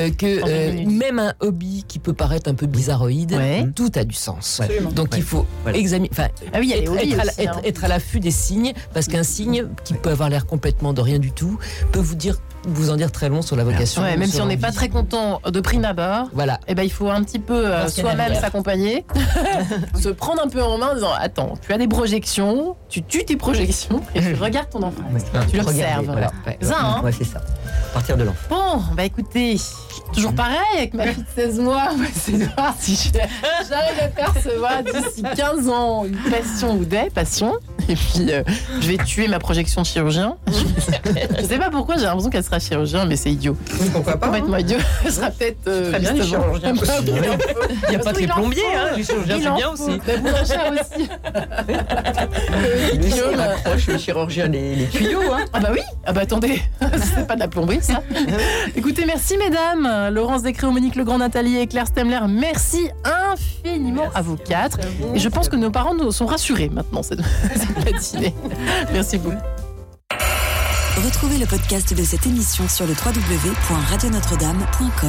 euh, que euh, même un hobby qui peut paraître un peu bizarroïde, Ouais. tout a du sens. Absolument. Donc Ouais. il faut Voilà. examiner, enfin, Ah oui, être, être à, aussi, hein. être à l'affût des signes, parce qu'un signe qui peut avoir l'air complètement de rien du tout peut vous dire, vous en dire très long sur la vocation. Ouais, même si on n'est pas très content de prime abord, Voilà. eh ben, il faut un petit peu euh, soi-même s'accompagner, se prendre un peu en main en disant Attends, tu as des projections, tu tues tes projections et tu regardes ton enfant. Ouais. Tu Regardez, l'observes. voilà. C'est ça, hein Ouais, c'est ça. À partir de l'enfant. Bon, bah écoutez, toujours pareil avec ma fille de 16 mois, essayer de voir si je- j'arrive à percevoir d'ici 15 ans une passion ou des passions. Et puis, euh, je vais tuer ma projection de chirurgien. je sais pas pourquoi, j'ai l'impression qu'elle sera chirurgien, mais c'est idiot. Pourquoi pas hein Complètement idiot. Elle sera peut-être. euh, Très bien, les chirurgiens oui, il n'y a pas que les plombiers, hein, les chirurgiens, Il c'est en bien aussi. Boulanger aussi. Euh, Lui, Guillaume, il rapproche le chirurgien des, les tuyaux. Hein. Ah bah oui, ah bah attendez, c'est pas de la plomberie ça. Écoutez, merci mesdames, Laurence Descréaux, Monique Legrand, Nathalie et Claire Stemler, merci infiniment à vous quatre. Et je pense que nos parents nous sont rassurés maintenant cette, cette matinée. Merci beaucoup. Retrouvez le podcast de cette émission sur le www.radionotre-dame.com.